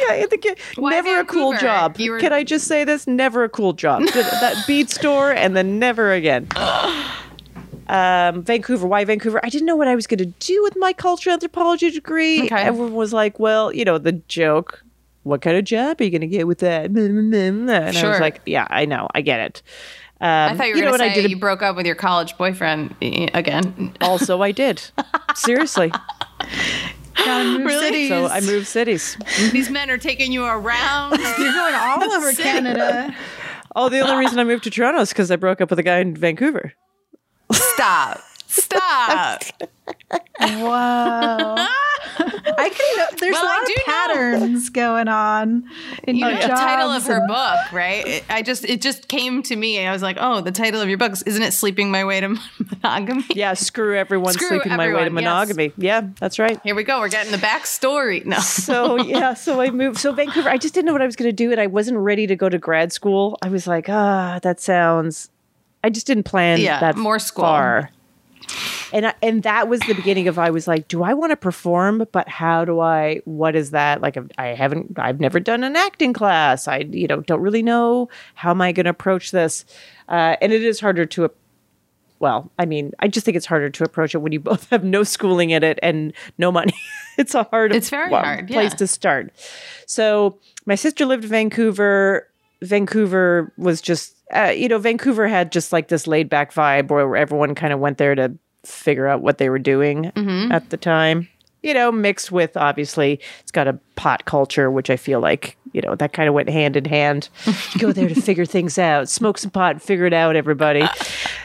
Yeah, in the, never a cool job. Were- Can I just say this? Never a cool job. That bead store, and then never again. Um, Vancouver. Why Vancouver? I didn't know what I was going to do with my cultural anthropology degree. Okay. Everyone was like, "Well, you know, the joke. What kind of job are you going to get with that?" And I was like, "Yeah, I know. I get it." Um, I thought you were know gonna say I did? you broke up with your college boyfriend again. also, I did. Seriously. Move Really? cities. So I moved cities. These men are taking you around. You're going all over City. Canada. Oh, the only reason I moved to Toronto is because I broke up with a guy in Vancouver. Stop. Stop. Whoa. I can. There's Well, a lot of know. patterns going on in You know the title of her book, right? It, I just it just came to me. I was like, oh, the title of your book isn't it "Sleeping My Way to Monogamy"? Yeah, screw everyone Screw sleeping my way to everyone, yes. monogamy. Yeah, that's right. Here we go. We're getting the backstory. No. So yeah, so I moved. So Vancouver, I just didn't know what I was going to do, and I wasn't ready to go to grad school. I was like, ah, that sounds. I just didn't plan Yeah, that more school. far. And I, and that was the beginning of I was like, do I want to perform? But how do I? What is that? Like I haven't. I've never done an acting class. I you know don't really know how am I going to approach this. Uh, and it is harder to well, I mean, I just think it's harder to approach it when you both have no schooling in it and no money. it's a hard, It's very well, hard, place yeah. to start. So my sister lived in Vancouver. Vancouver was just, uh, you know, Vancouver had just like this laid back vibe where everyone kind of went there to figure out what they were doing Mm-hmm. at the time. You know, mixed with obviously it's got a pot culture, which I feel like, you know, that kind of went hand in hand. You go there to figure things out, smoke some pot, and figure it out, everybody.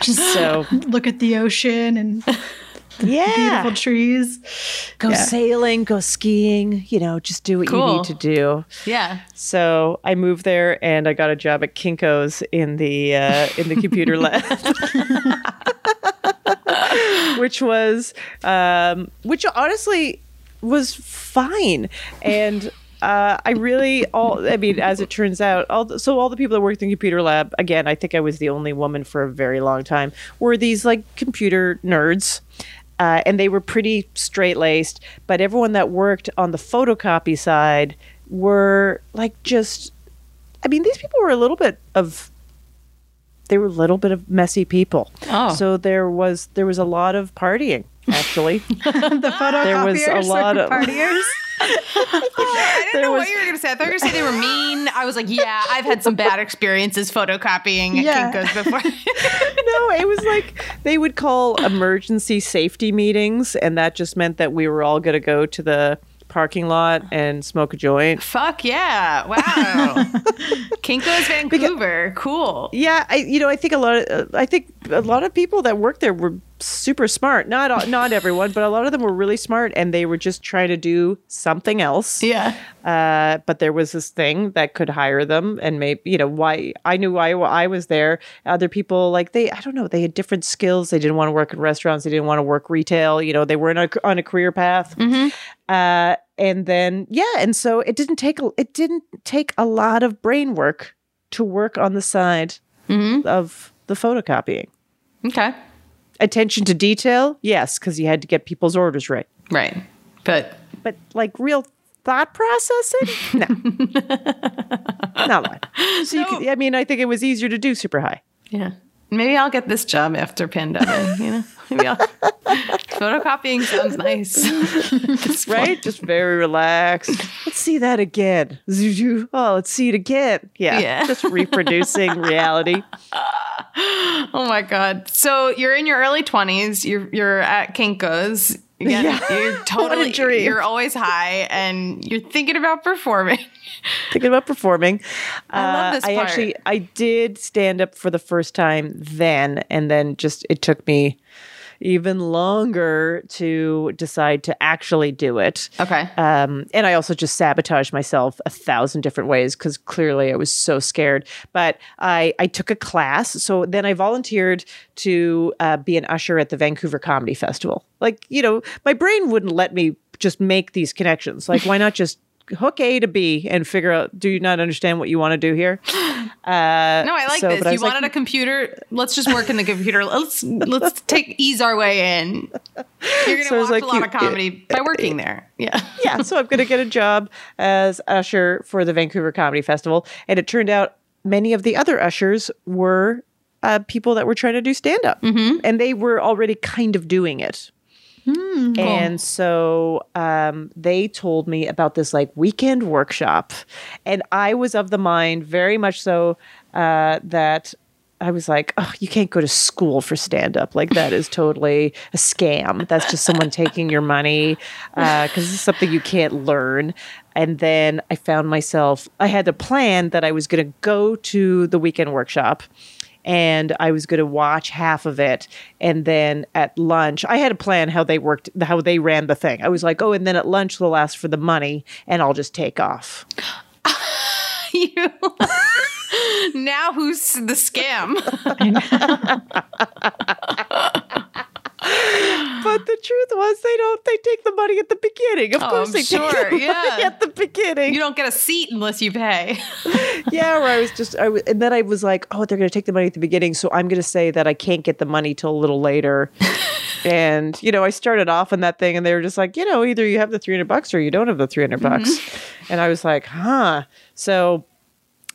Just so Look at the ocean and yeah beautiful trees. go Yeah. sailing go skiing you know just do what you need to do Yeah. so i moved there and i got a job at kinkos in the uh, in the computer lab which was um, which honestly was fine and uh, I really all I mean as it turns out all the, so all the people that worked in the computer lab again I think I was the only woman for a very long time were these like computer nerds uh, and they were pretty straight laced but everyone that worked on the photocopy side were like just I mean these people were a little bit of they were a little bit of messy people. Oh. So there was there was a lot of partying actually. the photocopiers There was a lot of- partiers. I didn't There know was- what you were going to say. I thought you were going to say they were mean. I was like, yeah, I've had some bad experiences photocopying at Yeah. Kinko's before. no, it was like they would call emergency safety meetings, and that just meant that we were all going to go to the parking lot and smoke a joint. Fuck yeah. Wow. Kinko's Vancouver. Cool. Yeah, I you know I think a lot of uh, I think a lot of people that worked there were super smart. Not all- not everyone, but a lot of them were really smart, and they were just trying to do something else. Yeah. Uh, but there was this thing that could hire them, and maybe you know why I knew why I was there. Other people like they I don't know they had different skills. They didn't want to work in restaurants. They didn't want to work retail. You know they were on a, on a career path. Uh, and then yeah, and so it didn't take a, it didn't take a lot of brain work to work on the side of the photocopying. Okay. Attention to detail, yes, because you had to get people's orders right. Right. But But like real thought processing, no, not one. So you could, I mean, I think it was easier to do super high. yeah. Maybe I'll get this job after pandemic, you know? Maybe I'll. Photocopying sounds nice. Right? Just very relaxed. Let's see that again. Oh, let's see it again. Yeah. Yeah. Just reproducing reality. Oh my god! So you're in your early twenties. You're you're at Kinko's. Again, Yeah. You're totally. dream. You're always high, and you're thinking about performing. thinking about performing. I love Uh, this I part. actually I did stand up for the first time then, and then just it took me even longer to decide to actually do it. Okay. Um, and I also just sabotaged myself a thousand different ways because clearly I was so scared. But I, I took a class. So then I volunteered to uh, be an usher at the Vancouver Comedy Festival. Like, you know, my brain wouldn't let me just make these connections. Like, why not just hook A to B and figure out, do you not understand what you want to do here? Uh, No, I like so- this. You was like, wanted a computer. Let's just work in the computer. Let's let's take ease our way in. You're gonna So watch like, a lot you- of comedy by working there. Yeah. yeah, so I'm going to get a job as usher for the Vancouver Comedy Festival. And it turned out many of the other ushers were uh, people that were trying to do stand up, and they were already kind of doing it. And so um, they told me about this like weekend workshop, and I was of the mind very much so uh, that I was like, oh, you can't go to school for stand up. Like, that is totally a scam. That's just someone taking your money because it's something you can't learn. And then I found myself, I had a plan that I was going to go to the weekend workshop and I was going to watch half of it. And then at lunch, I had a plan how they worked, how they ran the thing. I was like, oh, and then at lunch, they'll ask for the money and I'll just take off. you. now who's the scam? But the truth was, they don't. They take the money at the beginning. Of Oh, course, I'm they sure, take the money at the beginning. You don't get a seat unless you pay. yeah, where I was just, I was, and then I was like, oh, they're going to take the money at the beginning, so I'm going to say that I can't get the money till a little later. and you know, I started off on that thing, and they were just like, you know, either you have the 300 bucks or you don't have the 300 mm-hmm. bucks. And I was like, huh. So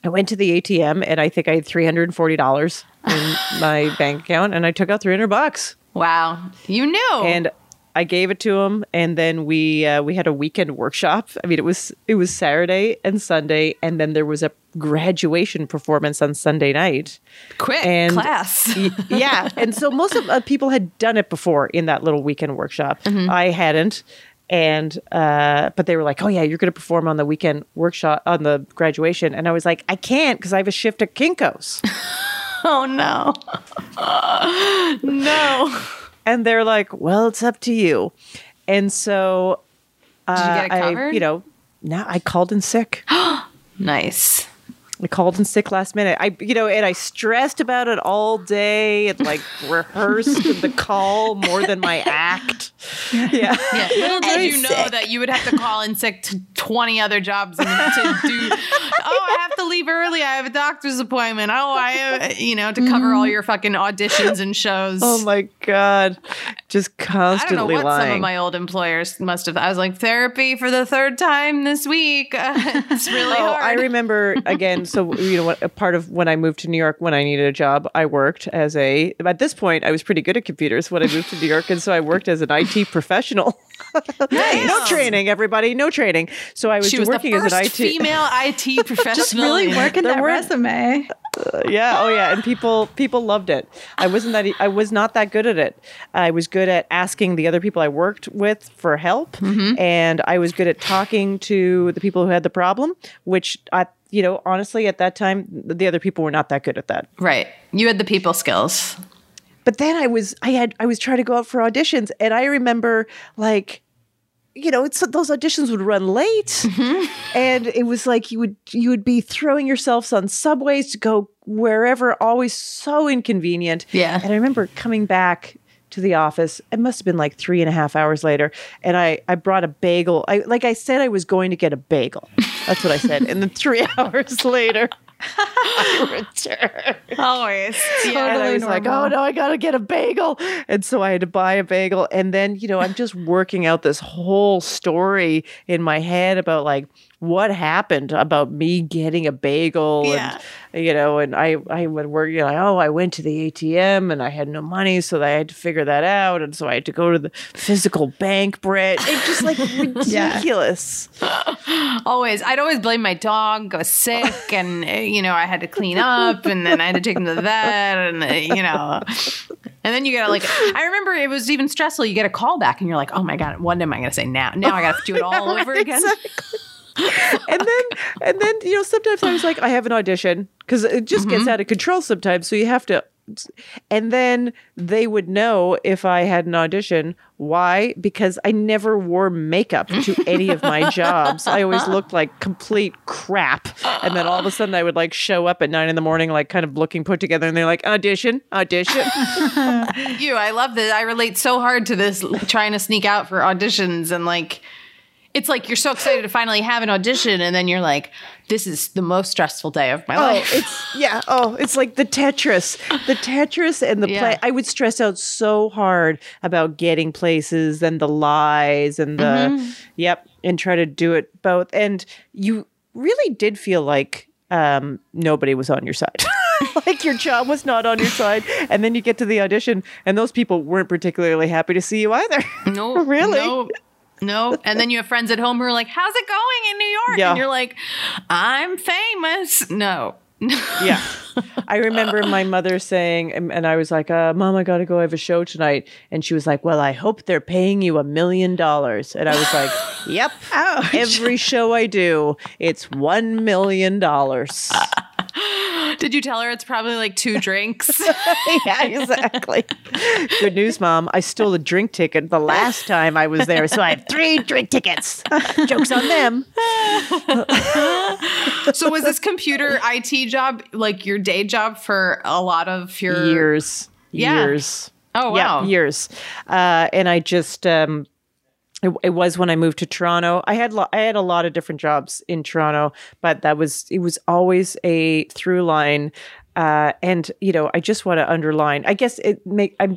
I went to the ATM, and I think I had $340 in my bank account, and I took out 300 bucks. Wow. You knew. and I gave it to him, and then we uh, we had a weekend workshop. I mean, it was it was Saturday and Sunday, and then there was a graduation performance on Sunday night. Quick and- class. Y- yeah, and so most of uh, people had done it before in that little weekend workshop. I hadn't. And uh, but they were like, "Oh yeah, you're going to perform on the weekend workshop on the graduation," and I was like, "I can't because I have a shift at Kinkos." oh no. no. and they're like, "Well, it's up to you." And so Did you get it Uh, I, you know, now I called in sick. nice. I called in sick last minute. I, you know, and I stressed about it all day and like rehearsed the call more than my act. Yeah. Yeah, little did I'm you know that you would have to call in sick to 20 other jobs and to do, oh, I have to leave early. I have a doctor's appointment. Oh, I have, you know, to cover all mm-hmm. your fucking auditions and shows. Oh my god, just constantly I don't know what lying. some of my old employers must have. I was like, therapy for the third time this week. it's really Oh, hard. I remember again so you know, what- a part of when I moved to New York, when I needed a job, I worked as a. At this point, I was pretty good at computers when I moved to New York, and so I worked as an IT professional. no training, everybody, no training. So I was, She was working the as an first IT. female IT professional. Just really working that were- resume. yeah oh yeah and people people loved it i wasn't that I was not that good at it i was good at asking the other people i worked with for help Mm-hmm. and i was good at talking to the people who had the problem which i you know honestly at that time the other people were not that good at that Right. You had the people skills. but then I was I had I was trying to go out for auditions, and I remember like. You know, it's those auditions would run late, mm-hmm. and it was like you would you would be throwing yourselves on subways to go wherever, always so inconvenient. Yeah. and I remember coming back to the office. It must have been like three and a half hours later, and I I brought a bagel. I like I said I was going to get a bagel. That's what I said, and then three hours later. I returned. Always. And I Totally was like, oh no, I gotta get a bagel. And so I had to buy a bagel. And then, you know, I'm just working out this whole story in my head about like what happened about me getting a bagel. Yeah. And, you know, and I, I would work, you know, like, oh, I went to the ATM and I had no money. So I had to figure that out. And so I had to go to the physical bank branch. It's just like ridiculous. Always. I'd always blame my dog. Was sick, and uh, you know I had to clean up, and then I had to take him to the vet, and uh, you know, and then you get like I remember it was even stressful. You get a call back, and you're like, oh my god, what am I going to say now? Now I got to do it all over again. Exactly. and then and then you know sometimes I was like I have an audition because it just Mm-hmm. gets out of control sometimes so you have to and then they would know if I had an audition why because I never wore makeup to any of my jobs I always looked like complete crap and then all of a sudden I would like show up at nine in the morning like kind of looking put together and they're like audition audition You, I love that. I relate so hard to this trying to sneak out for auditions and like. It's like you're so excited to finally have an audition, and then you're like, "This is the most stressful day of my Oh, life." it's yeah. Oh, it's like the Tetris, the Tetris and the Yeah. play. I would stress out so hard about getting places and the lies and the Mm-hmm. yep, and try to do it both. And you really did feel like um, nobody was on your side. like your job was not on your side, and then you get to the audition, and those people weren't particularly happy to see you either. No, Really? no, no. And then you have friends at home who are like, "How's it going in New York?" Yeah. And you're like, "I'm famous." No, yeah. I remember my mother saying, and, and I was like, uh, Mom, I got to go. I have a show tonight. And she was like, Well, I hope they're paying you a million dollars. And I was like, Yep. Ouch. Every show I do, it's $1 million. did you tell her it's probably like two drinks? yeah, exactly. Good news, Mom. I stole a drink ticket the last time I was there. So I have three drink tickets. Joke's on them. so was this computer IT job like your day job for a lot of your Years. Yeah. Years. Oh wow. Yeah, years. Uh, and I just um, it, it was when I moved to Toronto. I had lo- I had a lot of different jobs in Toronto, but that was it was always a through line. Uh, and you know, I just want to underline. I guess it make I'm.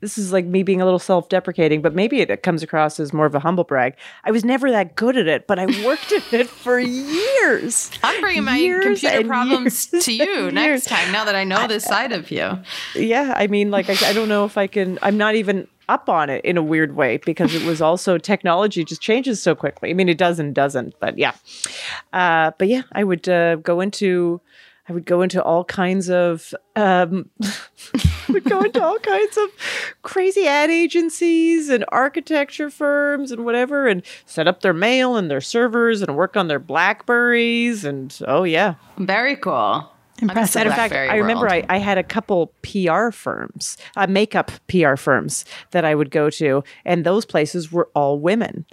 This is like me being a little self-deprecating, but maybe it comes across as more of a humble brag. I was never that good at it, but I worked at it for years. I'm bringing my Years computer problems to you next years. time now that I know this side of you. yeah i mean like I, I don't know if i can i'm not even up on it in a weird way because it was also technology just changes so quickly. I mean it does and doesn't but yeah. Uh, but yeah i would uh, go into i would go into all kinds of um, would go into all kinds of crazy ad agencies and architecture firms and whatever and set up their mail and their servers and work on their blackberries and oh yeah. Very cool. Impressive. In fact, I remember. I, I had a couple PR firms, uh, makeup PR firms that I would go to, and those places were all women.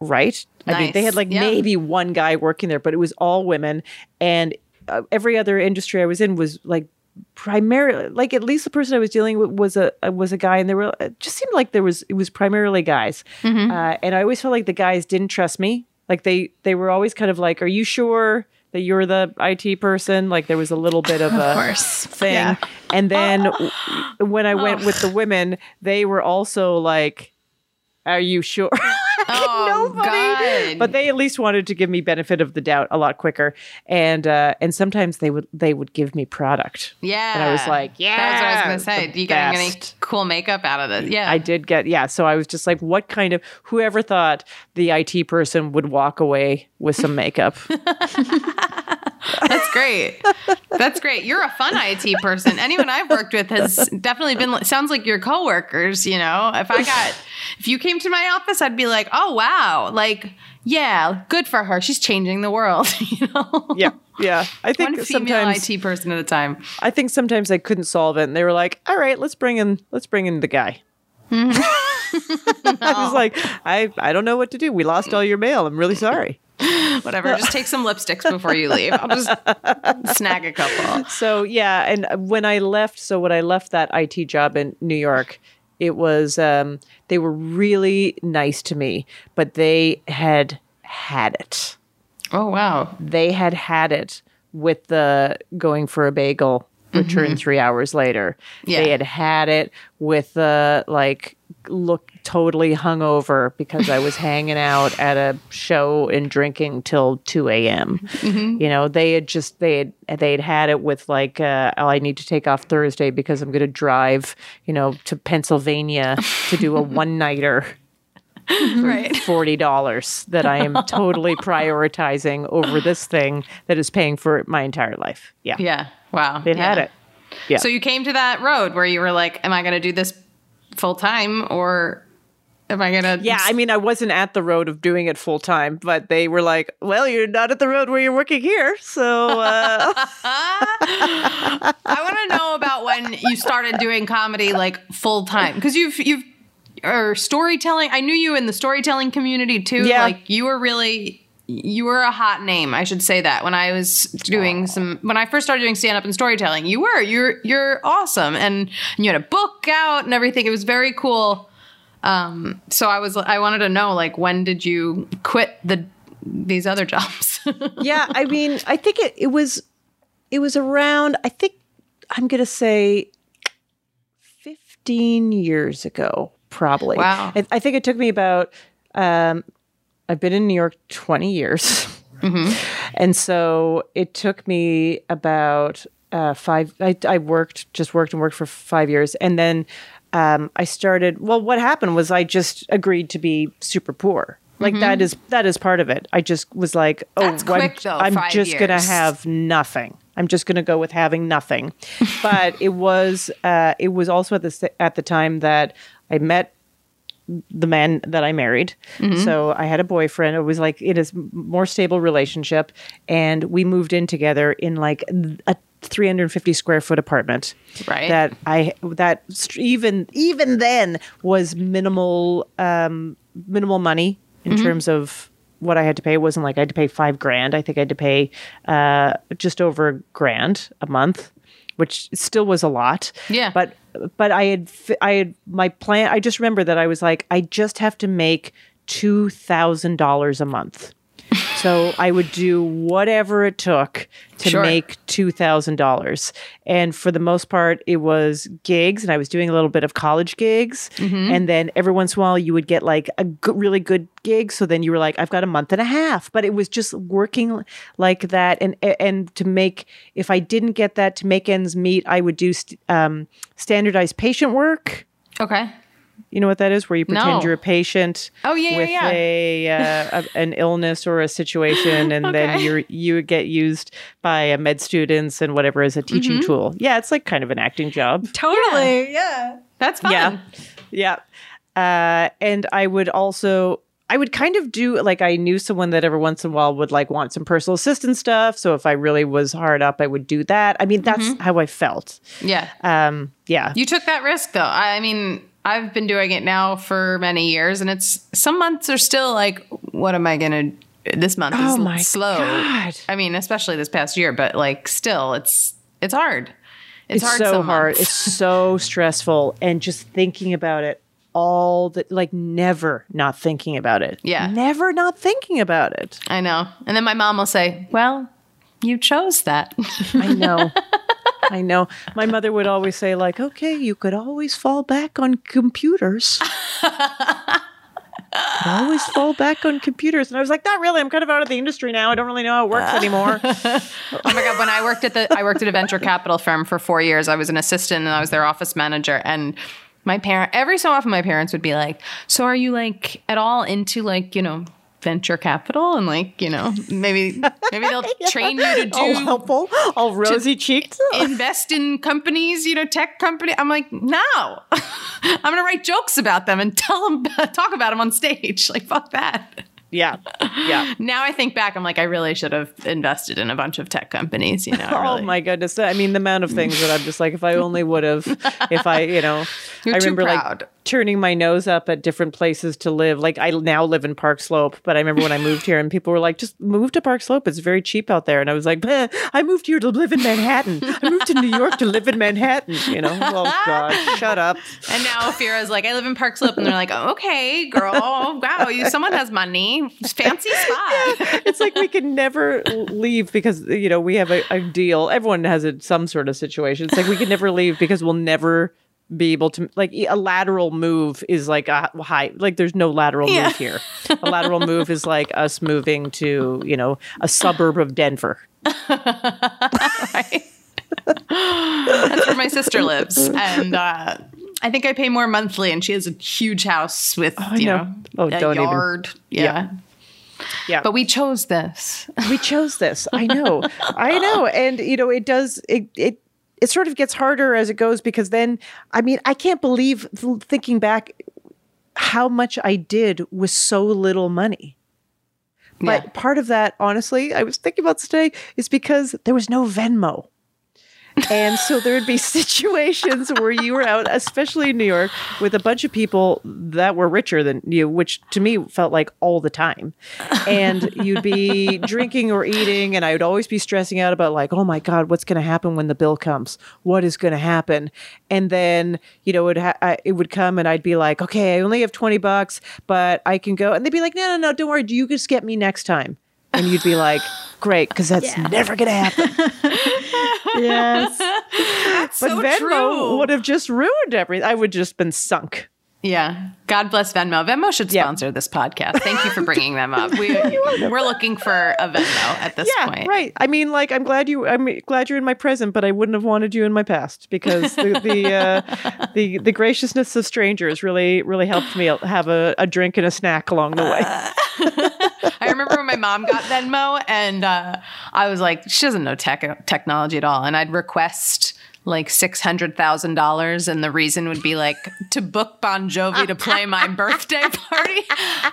Right? I mean, they had like Yeah. maybe one guy working there, but it was all women. And uh, every other industry I was in was like primarily like at least the person I was dealing with was a uh, was a guy, and there were it just seemed like there was it was primarily guys. Mm-hmm. Uh, and I always felt like the guys didn't trust me. Like they they were always kind of like, "Are you sure?" That you're the IT person, like there was a little bit of, a course. thing. Yeah. And then oh. when I went oh. with the women, they were also like, "Are you sure?" Oh, Nobody, good. but they at least wanted to give me benefit of the doubt a lot quicker, and uh, and sometimes they would they would give me product. yeah. and I was like, That was what I was going to say. Do you get any cool makeup out of this? Yeah. I did get yeah. So I was just like, what kind of whoever thought the IT person would walk away with some makeup? That's great. That's great. You're a fun IT person. Anyone I've worked with has definitely been sounds like your coworkers, you know. If I got if you came to my office, I'd be like, "Oh, wow. Like, yeah, good for her. She's changing the world." you know. yeah, yeah. I think One female sometimes IT person at a time. I think sometimes I couldn't solve it, and they were like, "All right, let's bring in let's bring in the guy." Mm-hmm. I was like, I I don't know what to do. We lost all your mail. I'm really sorry. Whatever. Just take some lipsticks before you leave. I'll just snag a couple. So yeah, and when I left, so when I left that IT job in New York, it was um, they were really nice to me, but they had had it. Oh, wow. They had had it with the going for a bagel, return three hours later. Yeah. They had had it with the like look totally hungover because I was hanging out at a show and drinking till two a.m. You know, they had just they had they had had it with like uh, oh, I need to take off Thursday because I'm going to drive you know to Pennsylvania to do a one nighter. Right. forty dollars that I am totally prioritizing over this thing that is paying for my entire life. Yeah, Yeah. Wow. they'd had it. Yeah. So you came to that road where you were like, "Am I going to do this full time, or am I going to?" yeah, I mean, I wasn't at the road of doing it full time, but they were like, "Well, you're not at the road where you're working here, so uh, I want to know about when you started doing comedy like full time because you've you've or storytelling. I knew you in the storytelling community too. Yeah. Like you were really you were a hot name. I should say that when I was doing some when I first started doing stand up and storytelling, you were you're you're awesome and, and you had a book out and everything. It was very cool. Um, so I was I wanted to know like when did you quit the these other jobs? yeah, I mean, I think it, it was it was around. I think I'm gonna say 15 years ago, probably. Wow. I, I think it took me about. Um, I've been in New York 20 years, and so it took me about uh, five. I, I worked, just worked and worked for five years, and then um, I started. Well, what happened was I just agreed to be super poor. Like that is that is part of it. I just was like, oh, I'm, quick, though, I'm just gonna have nothing. I'm just gonna go with having nothing. but it was uh, it was also at the at the time that I met the man that I married. Mm-hmm. So I had a boyfriend. It was like it is more stable relationship, and we moved in together in like a 350 square foot apartment. Right. That I that even even then was minimal um, minimal money in Mm-hmm. terms of what I had to pay. It wasn't like I had to pay five grand. I think I had to pay uh, just over a grand a month, which still was a lot. Yeah. But but I had I had my plan. I just remember that I was like, I just have to make two thousand dollars a month. So I would do whatever it took to Sure. make two thousand dollars, and for the most part, it was gigs, and I was doing a little bit of college gigs, Mm-hmm. and then every once in a while, you would get like a really good gig. So then you were like, I've got a month and a half, but it was just working like that, and and to make if I didn't get that to make ends meet, I would do st- um, standardized patient work. okay. You know what that is, where you pretend No. you're a patient Oh, yeah, yeah, with yeah. a, uh, a an illness or a situation, and then you you get used by uh, med students and whatever as a teaching Mm-hmm. tool. Yeah, it's like kind of an acting job. Totally. Yeah. That's fun. Yeah, yeah. Uh, and I would also. I would kind of do like I knew someone that every once in a while would like want some personal assistant stuff. So if I really was hard up, I would do that. I mean, that's Mm-hmm. how I felt. Yeah. Um, yeah. You took that risk though. I I mean, I've been doing it now for many years and it's some months are still like what am I to this month is Oh my slow. God. I mean, especially this past year, but like still it's it's hard. It's, it's hard so hard. It's so stressful, and just thinking about it all the like never not thinking about it. Yeah. never not thinking about it. I know. And then my mom will say, "Well, you chose that." I know. I know. My mother would always say, like, okay, you could always fall back on computers. I always fall back on computers. And I was like, not really. I'm kind of out of the industry now. I don't really know how it works anymore. Oh my god! When I worked at the I worked at a venture capital firm for four years. I was an assistant and I was their office manager. And my parent every so often my parents would be like, "So are you like at all into like you know?" Venture capital and like you know maybe maybe they'll train you to do all helpful, all rosy cheeked. invest in companies, you know, tech company. I'm like, no, I'm gonna write jokes about them and tell them, talk about them on stage. Like, fuck that. Yeah. Yeah. Now I think back, I'm like, I really should have invested in a bunch of tech companies. You know. Oh my goodness. I mean, the amount of things that I'm just like, if I only would have, if I, you know, You're I too remember proud. like turning my nose up at different places to live. Like I now live in Park Slope, but I remember when I moved here and people were like, just move to Park Slope. It's very cheap out there. And I was like, I moved here to live in Manhattan. I moved to New York to live in Manhattan. You know, oh God, shut up. And now Fira's like, I live in Park Slope, and they're like, oh, okay, girl, wow, you, someone has money, fancy spot. it's like we can never leave because you know we have a, a deal. Everyone has a, some sort of situation. It's like we can never leave because we'll never be able to like a lateral move is like a high like there's no lateral Yeah. move here. A lateral move is like us moving to you know a suburb of Denver. right? That's where my sister lives, and uh, I think I pay more monthly, and she has a huge house with you know. know, Oh, a don't even. yard. Yeah. Yeah. Yeah, but we chose this. we chose this. I know. I know. And you know, it does it it it sort of gets harder as it goes because then I mean, I can't believe thinking back how much I did with so little money. But Yeah. part of that, honestly, I was thinking about today, is because there was no Venmo. And so there would be situations where you were out, especially in New York, with a bunch of people that were richer than you, which to me felt like all the time. And you'd be drinking or eating, and I would always be stressing out about, like, oh my God, what's going to happen when the bill comes? What is going to happen? And then, you know, it, ha- I, it would come, and I'd be like, okay, I only have 20 bucks, but I can go. And they'd be like, no, no, no, don't worry. You just get me next time. And you'd be like, great, because that's never going to happen. yes. That's But so Venmo true. would have just ruined everything. I would just been sunk. Yeah. God bless Venmo. Venmo should Yeah. sponsor this podcast. Thank you for bringing them up. We, we're looking for a Venmo at this Yeah, point. right. I mean, like, I'm glad you. I'm glad you're in my present, but I wouldn't have wanted you in my past because the the uh, the, the graciousness of strangers really really helped me have a, a drink and a snack along the way. I remember when my mom got Venmo and uh, I was like, she doesn't know tech technology at all. And I'd request like six hundred thousand dollars, and the reason would be like to book Bon Jovi to play my birthday party.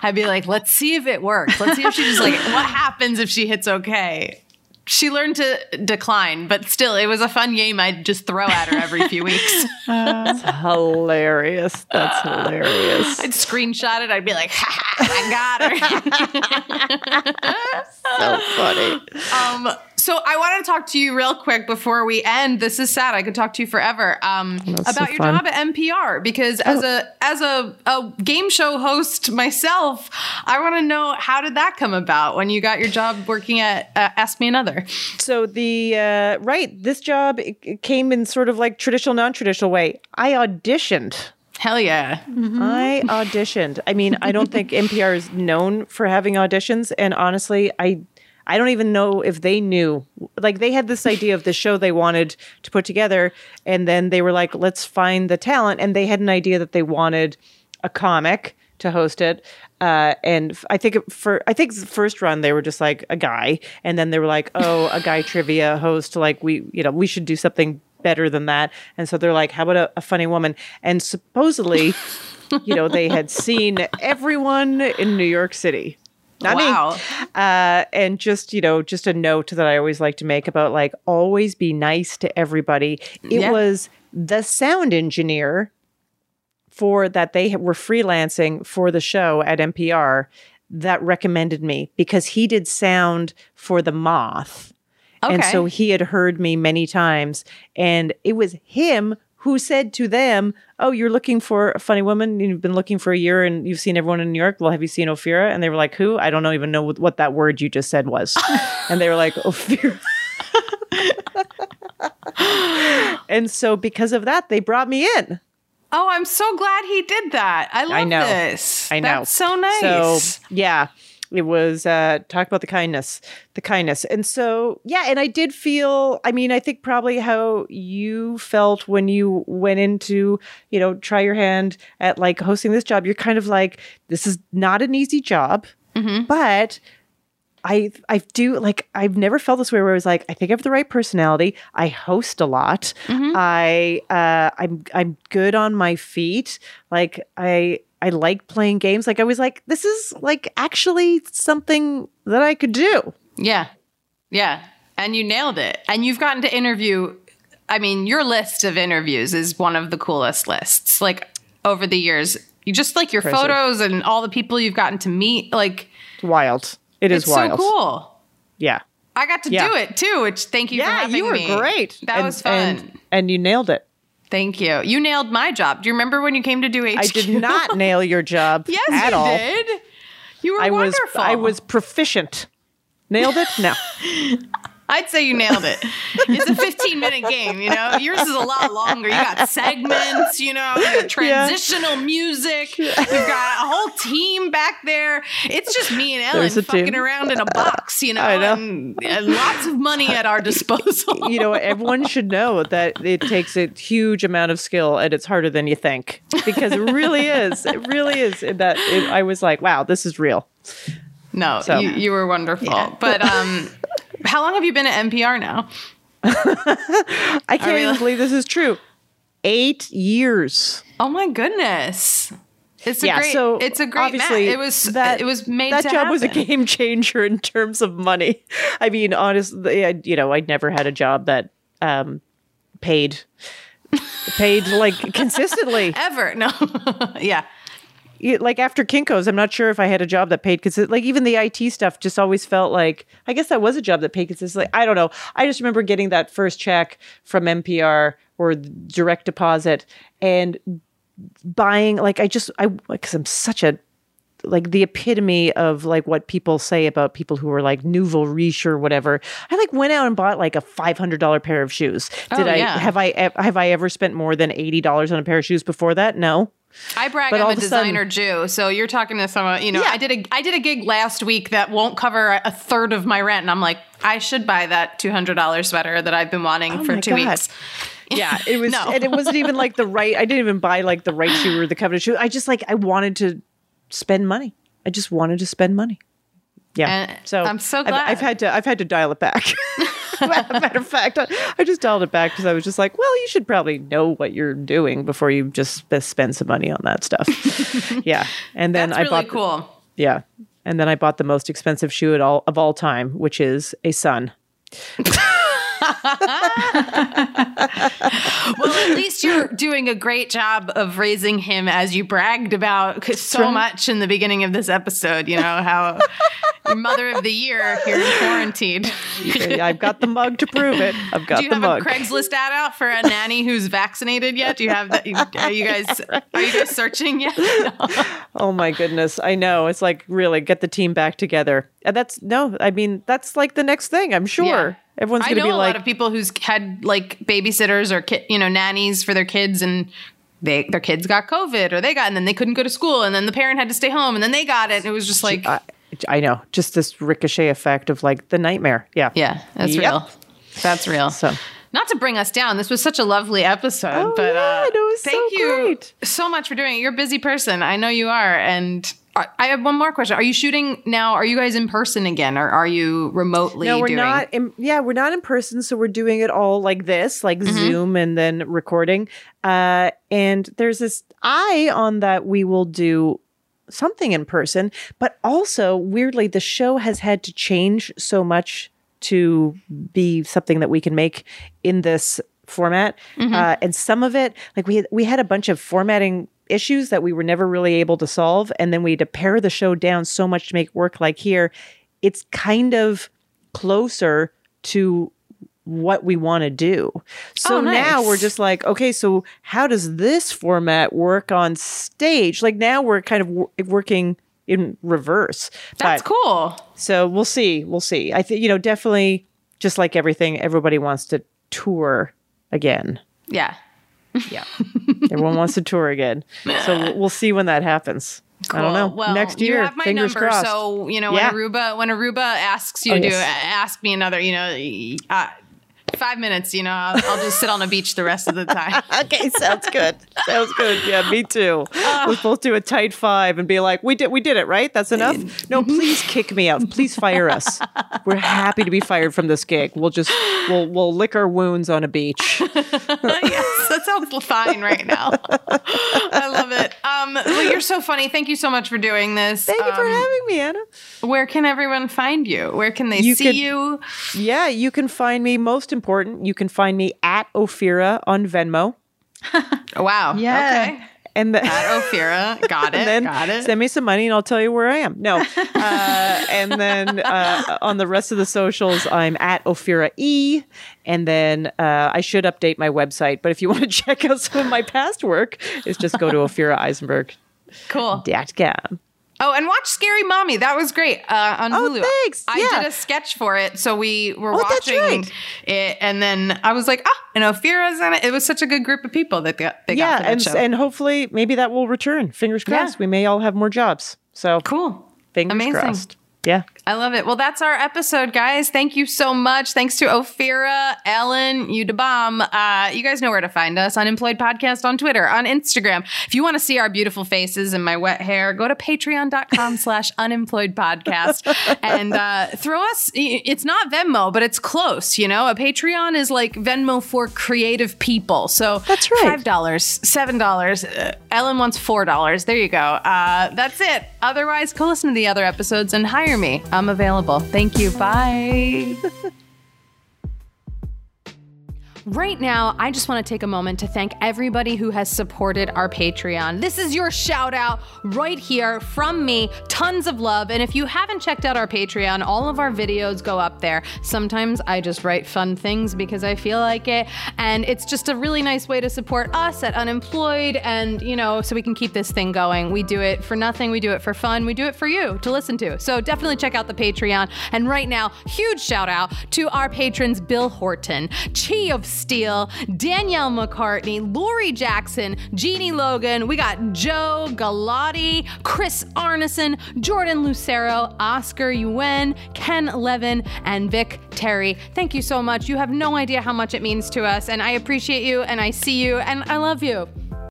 I'd be like, let's see if it works. Let's see if she just like what happens if she hits okay. She learned to decline, but still, it was a fun game I'd just throw at her every few weeks. That's hilarious. That's hilarious. I'd screenshot it. I'd be like, ha, I got her. So funny. Um, so I wanted to talk to you real quick before we end. This is sad. I could talk to you forever um, That's about so your fun. job at NPR because as a as a, a game show host myself, I want to know how did that come about when you got your job working at uh, Ask Me Another. So the uh, right, this job it, it came in sort of like traditional, non-traditional way. I auditioned. Hell yeah! I auditioned. I mean, I don't think NPR is known for having auditions, and honestly, I I don't even know if they knew. Like they had this idea of the show they wanted to put together, and then they were like, "Let's find the talent," and they had an idea that they wanted a comic to host it. Uh, and f- I think for I think the first run they were just like a guy, and then they were like, "Oh, a guy trivia host." Like we, you know, we should do something better than that. And so they're like, "How about a, a funny woman?" And supposedly, you know, they had seen everyone in New York City. Not me. wow. Uh, and just you know, just a note that I always like to make about like always be nice to everybody. It Yeah. was the sound engineer for that they were freelancing for the show at NPR that recommended me because he did sound for the moth. And so he had heard me many times. And it was him who said to them, Oh, you're looking for a funny woman. You've been looking for a year and you've seen everyone in New York. Well, have you seen Ophira? And they were like, Who? I don't know even know what, what that word you just said was. and they were like, Ophira. and so because of that, they brought me in. Oh, I'm so glad he did that. I love I know. this. I know. That's so nice. So yeah, it was uh talk about the kindness, the kindness. And so yeah, and I did feel I mean, I think probably how you felt when you went into, you know, try your hand at like hosting this job. You're kind of like, this is not an easy job, but I I do like I've never felt this way where I was like I think I have the right personality. I host a lot. I uh I'm I'm good on my feet. Like I I like playing games. Like I was like this is like actually something that I could do. yeah. Yeah. And you nailed it. And you've gotten to interview. I mean, your list of interviews is one of the coolest lists. Like over the years, you just like your Crazy. photos and all the people you've gotten to meet. Like, It's wild. It is it's wild. so cool. Yeah. I got to Yeah. do it too, which thank you for Yeah, you were me. great. That And- was fun. And, and you nailed it. Thank you. You nailed my job. Do you remember when you came to do HQ? I did not nail your job Yes, at you all. did. You were I was wonderful. I was proficient. Nailed it? No. I'd say you nailed it. It's a 15 minute game, you know? Yours is a lot longer. You got segments, you know, you transitional music. You've got a whole team back there. It's just me and Ellen fucking team. around in a box, you know, I know. And, and lots of money at our disposal. you know, everyone should know that it takes a huge amount of skill and it's harder than you think because it really is. It really is. And That it, I was like, wow, this is real. No, So- you, you were wonderful. But um, how long have you been at NPR now? I can't really- even believe this is true. Eight years. Oh my goodness. It's a yeah, great, so it's a great obviously match. It was that it was made that job was a game changer in terms of money. I mean, honestly, I, you know, I'd never had a job that um, paid paid like consistently. ever. No. yeah. Like after Kinko's, I'm not sure if I had a job that paid because like even the IT stuff just always felt like I guess that was a job that paid consistently. I don't know. I just remember getting that first check from NPR or direct deposit and buying like I just I because I'm such a like the epitome of like what people say about people who are like nouveau riche or whatever. I like went out and bought like a five hundred dollar pair of shoes. Did Oh, I have I have I ever spent more than eighty dollars on a pair of shoes before that? No. I brag But I'm a a sudden- designer Jew, so you're talking to someone. You know, Yeah. I did a I did a gig last week that won't cover a third of my rent, and I'm like, I should buy that two hundred dollars sweater that I've been wanting oh for Oh my two God. weeks. Yeah, it was, No. and it wasn't even like the right. I didn't even buy like the right shoe or the coveted shoe. I just like I wanted to spend money. I just wanted to spend money. Yeah, And so I'm so I've- glad. I've, had to. I've had to dial it back. Matter of fact, I, I just dialed it back because I was just like, well, you should probably know what you're doing before you just spend some money on that stuff. yeah, and then That's I really bought. the- cool. yeah, and then I bought the most expensive shoe at all of all time, which is a son. Well, at least you're doing a great job of raising him as you bragged about so right. much in the beginning of this episode. You know how your mother of the year here in quarantine. I've got the mug to prove it. I've got Do you the have mug. a Craigslist ad out for a nanny who's vaccinated yet? Do you have that? Are you guys are you guys searching yet? Oh my goodness. I know. It's like really get the team back together. And that's no, I mean, that's like the next thing, I'm sure. Yeah. Everyone's I going to know be a lot of people who's had like babysitters or ki- you know nannies for their kids and. They, their kids got COVID or they got, and then they couldn't go to school, and then the parent had to stay home, and then they got it. And it was just like, I, I know, just this ricochet effect of like the nightmare. Yeah. yeah, that's Yep. real. That's real. So Not to bring us down, this was such a lovely episode. Oh, but yeah, uh, it was thank so you great. so much for doing it. You're a busy person. I know you are. And I have one more question. Are you shooting now? Are you guys in person again, or are you remotely? no, we're doing? not. In, yeah, we're not in person, so we're doing it all like this, like Mm-hmm. Zoom, and then recording. Uh, and there's this eye on that we will do something in person, but also weirdly, the show has had to change so much to be something that we can make in this format. Mm-hmm. Uh, and some of it, like we had, we had a bunch of formatting issues that we were never really able to solve, and then we had to pare the show down so much to make it work. Like here, it's kind of closer to what we want to do. So Oh, now we're just like, okay, so how does this format work on stage? Like now we're kind of wor- working in reverse. That's But- cool. so we'll see. We'll see. I think, you know, definitely just like everything, everybody wants to tour again. Yeah. Yeah. Everyone wants to tour again. So we'll, see when that happens. I don't know. Well, Next year, you have my fingers number, crossed. so you know Yeah. when Aruba when Aruba asks you Oh, to do ask me another, you know, uh, five minutes. You know, I'll, I'll just sit on a beach the rest of the time. okay, sounds good. Sounds good. Yeah, me too. We're supposed to do a tight five and be like, we did, we did it, right? That's enough. No, please kick me out. Please fire us. We're happy to be fired from this gig. We'll just, we'll, we'll lick our wounds on a beach. yes, that sounds fine right now. I love it. Um, well, you're so funny. Thank you so much for doing this. Thank you for Um, having me, Anna. Where can everyone find you? Where can they You see could- you? Yeah, you can find me. Most important, you can find me at Ophira on Venmo, Oh, wow. Yeah. Okay. and the, At Ophira. Got it. then Got it. send me some money and I'll tell you where I am. No, uh, and then uh, on the rest of the socials, I'm at Ophira E, and then uh, I should update my website. But if you want to check out some of my past work, it's just go to Ophira Eisenberg. cool. Oh, and watch Scary Mommy. That was great uh, on Oh, Hulu. thanks. I Yeah. did a sketch for it, so we were Oh, watching right. it, and then I was like, "Oh, and Ophira's in it." It was such a good group of people that got they got Yeah, for that and show. and hopefully maybe that will return. Fingers Yeah. crossed. We may all have more jobs. So cool, fingers amazing. crossed. Yeah. I love it. Well, that's our episode, guys. Thank you so much. Thanks to Ophira, Ellen, you da bomb. Uh, you guys know where to find us. Unemployed Podcast on Twitter, on Instagram. If you want to see our beautiful faces and my wet hair, go to patreon.com slash unemployed podcast and uh, throw us. It's not Venmo, but it's close. You know, a Patreon is like Venmo for creative people. So That's right. $5, $7. Uh, Ellen wants $4. There you go. Uh, that's it. Otherwise, go listen to the other episodes and hire me. I'm available. Thank you. Bye. Right now, I just want to take a moment to thank everybody who has supported our Patreon. This is your shout out right here from me. Tons of love. And if you haven't checked out our Patreon, all of our videos go up there. Sometimes I just write fun things because I feel like it. And it's just a really nice way to support us at Unemployed and, you know, so we can keep this thing going. We do it for nothing, we do it for fun, we do it for you to listen to. So definitely check out the Patreon. And right now, huge shout out to our patrons Bill Horton, Chi of Steel, Danielle McCartney, Lori Jackson, Jeannie Logan. We got Joe Galati, Chris Arneson, Jordan Lucero, Oscar Yuen, Ken Levin, and Vic Terry. Thank you so much. You have no idea how much it means to us, and I appreciate you, and I see you, and I love you.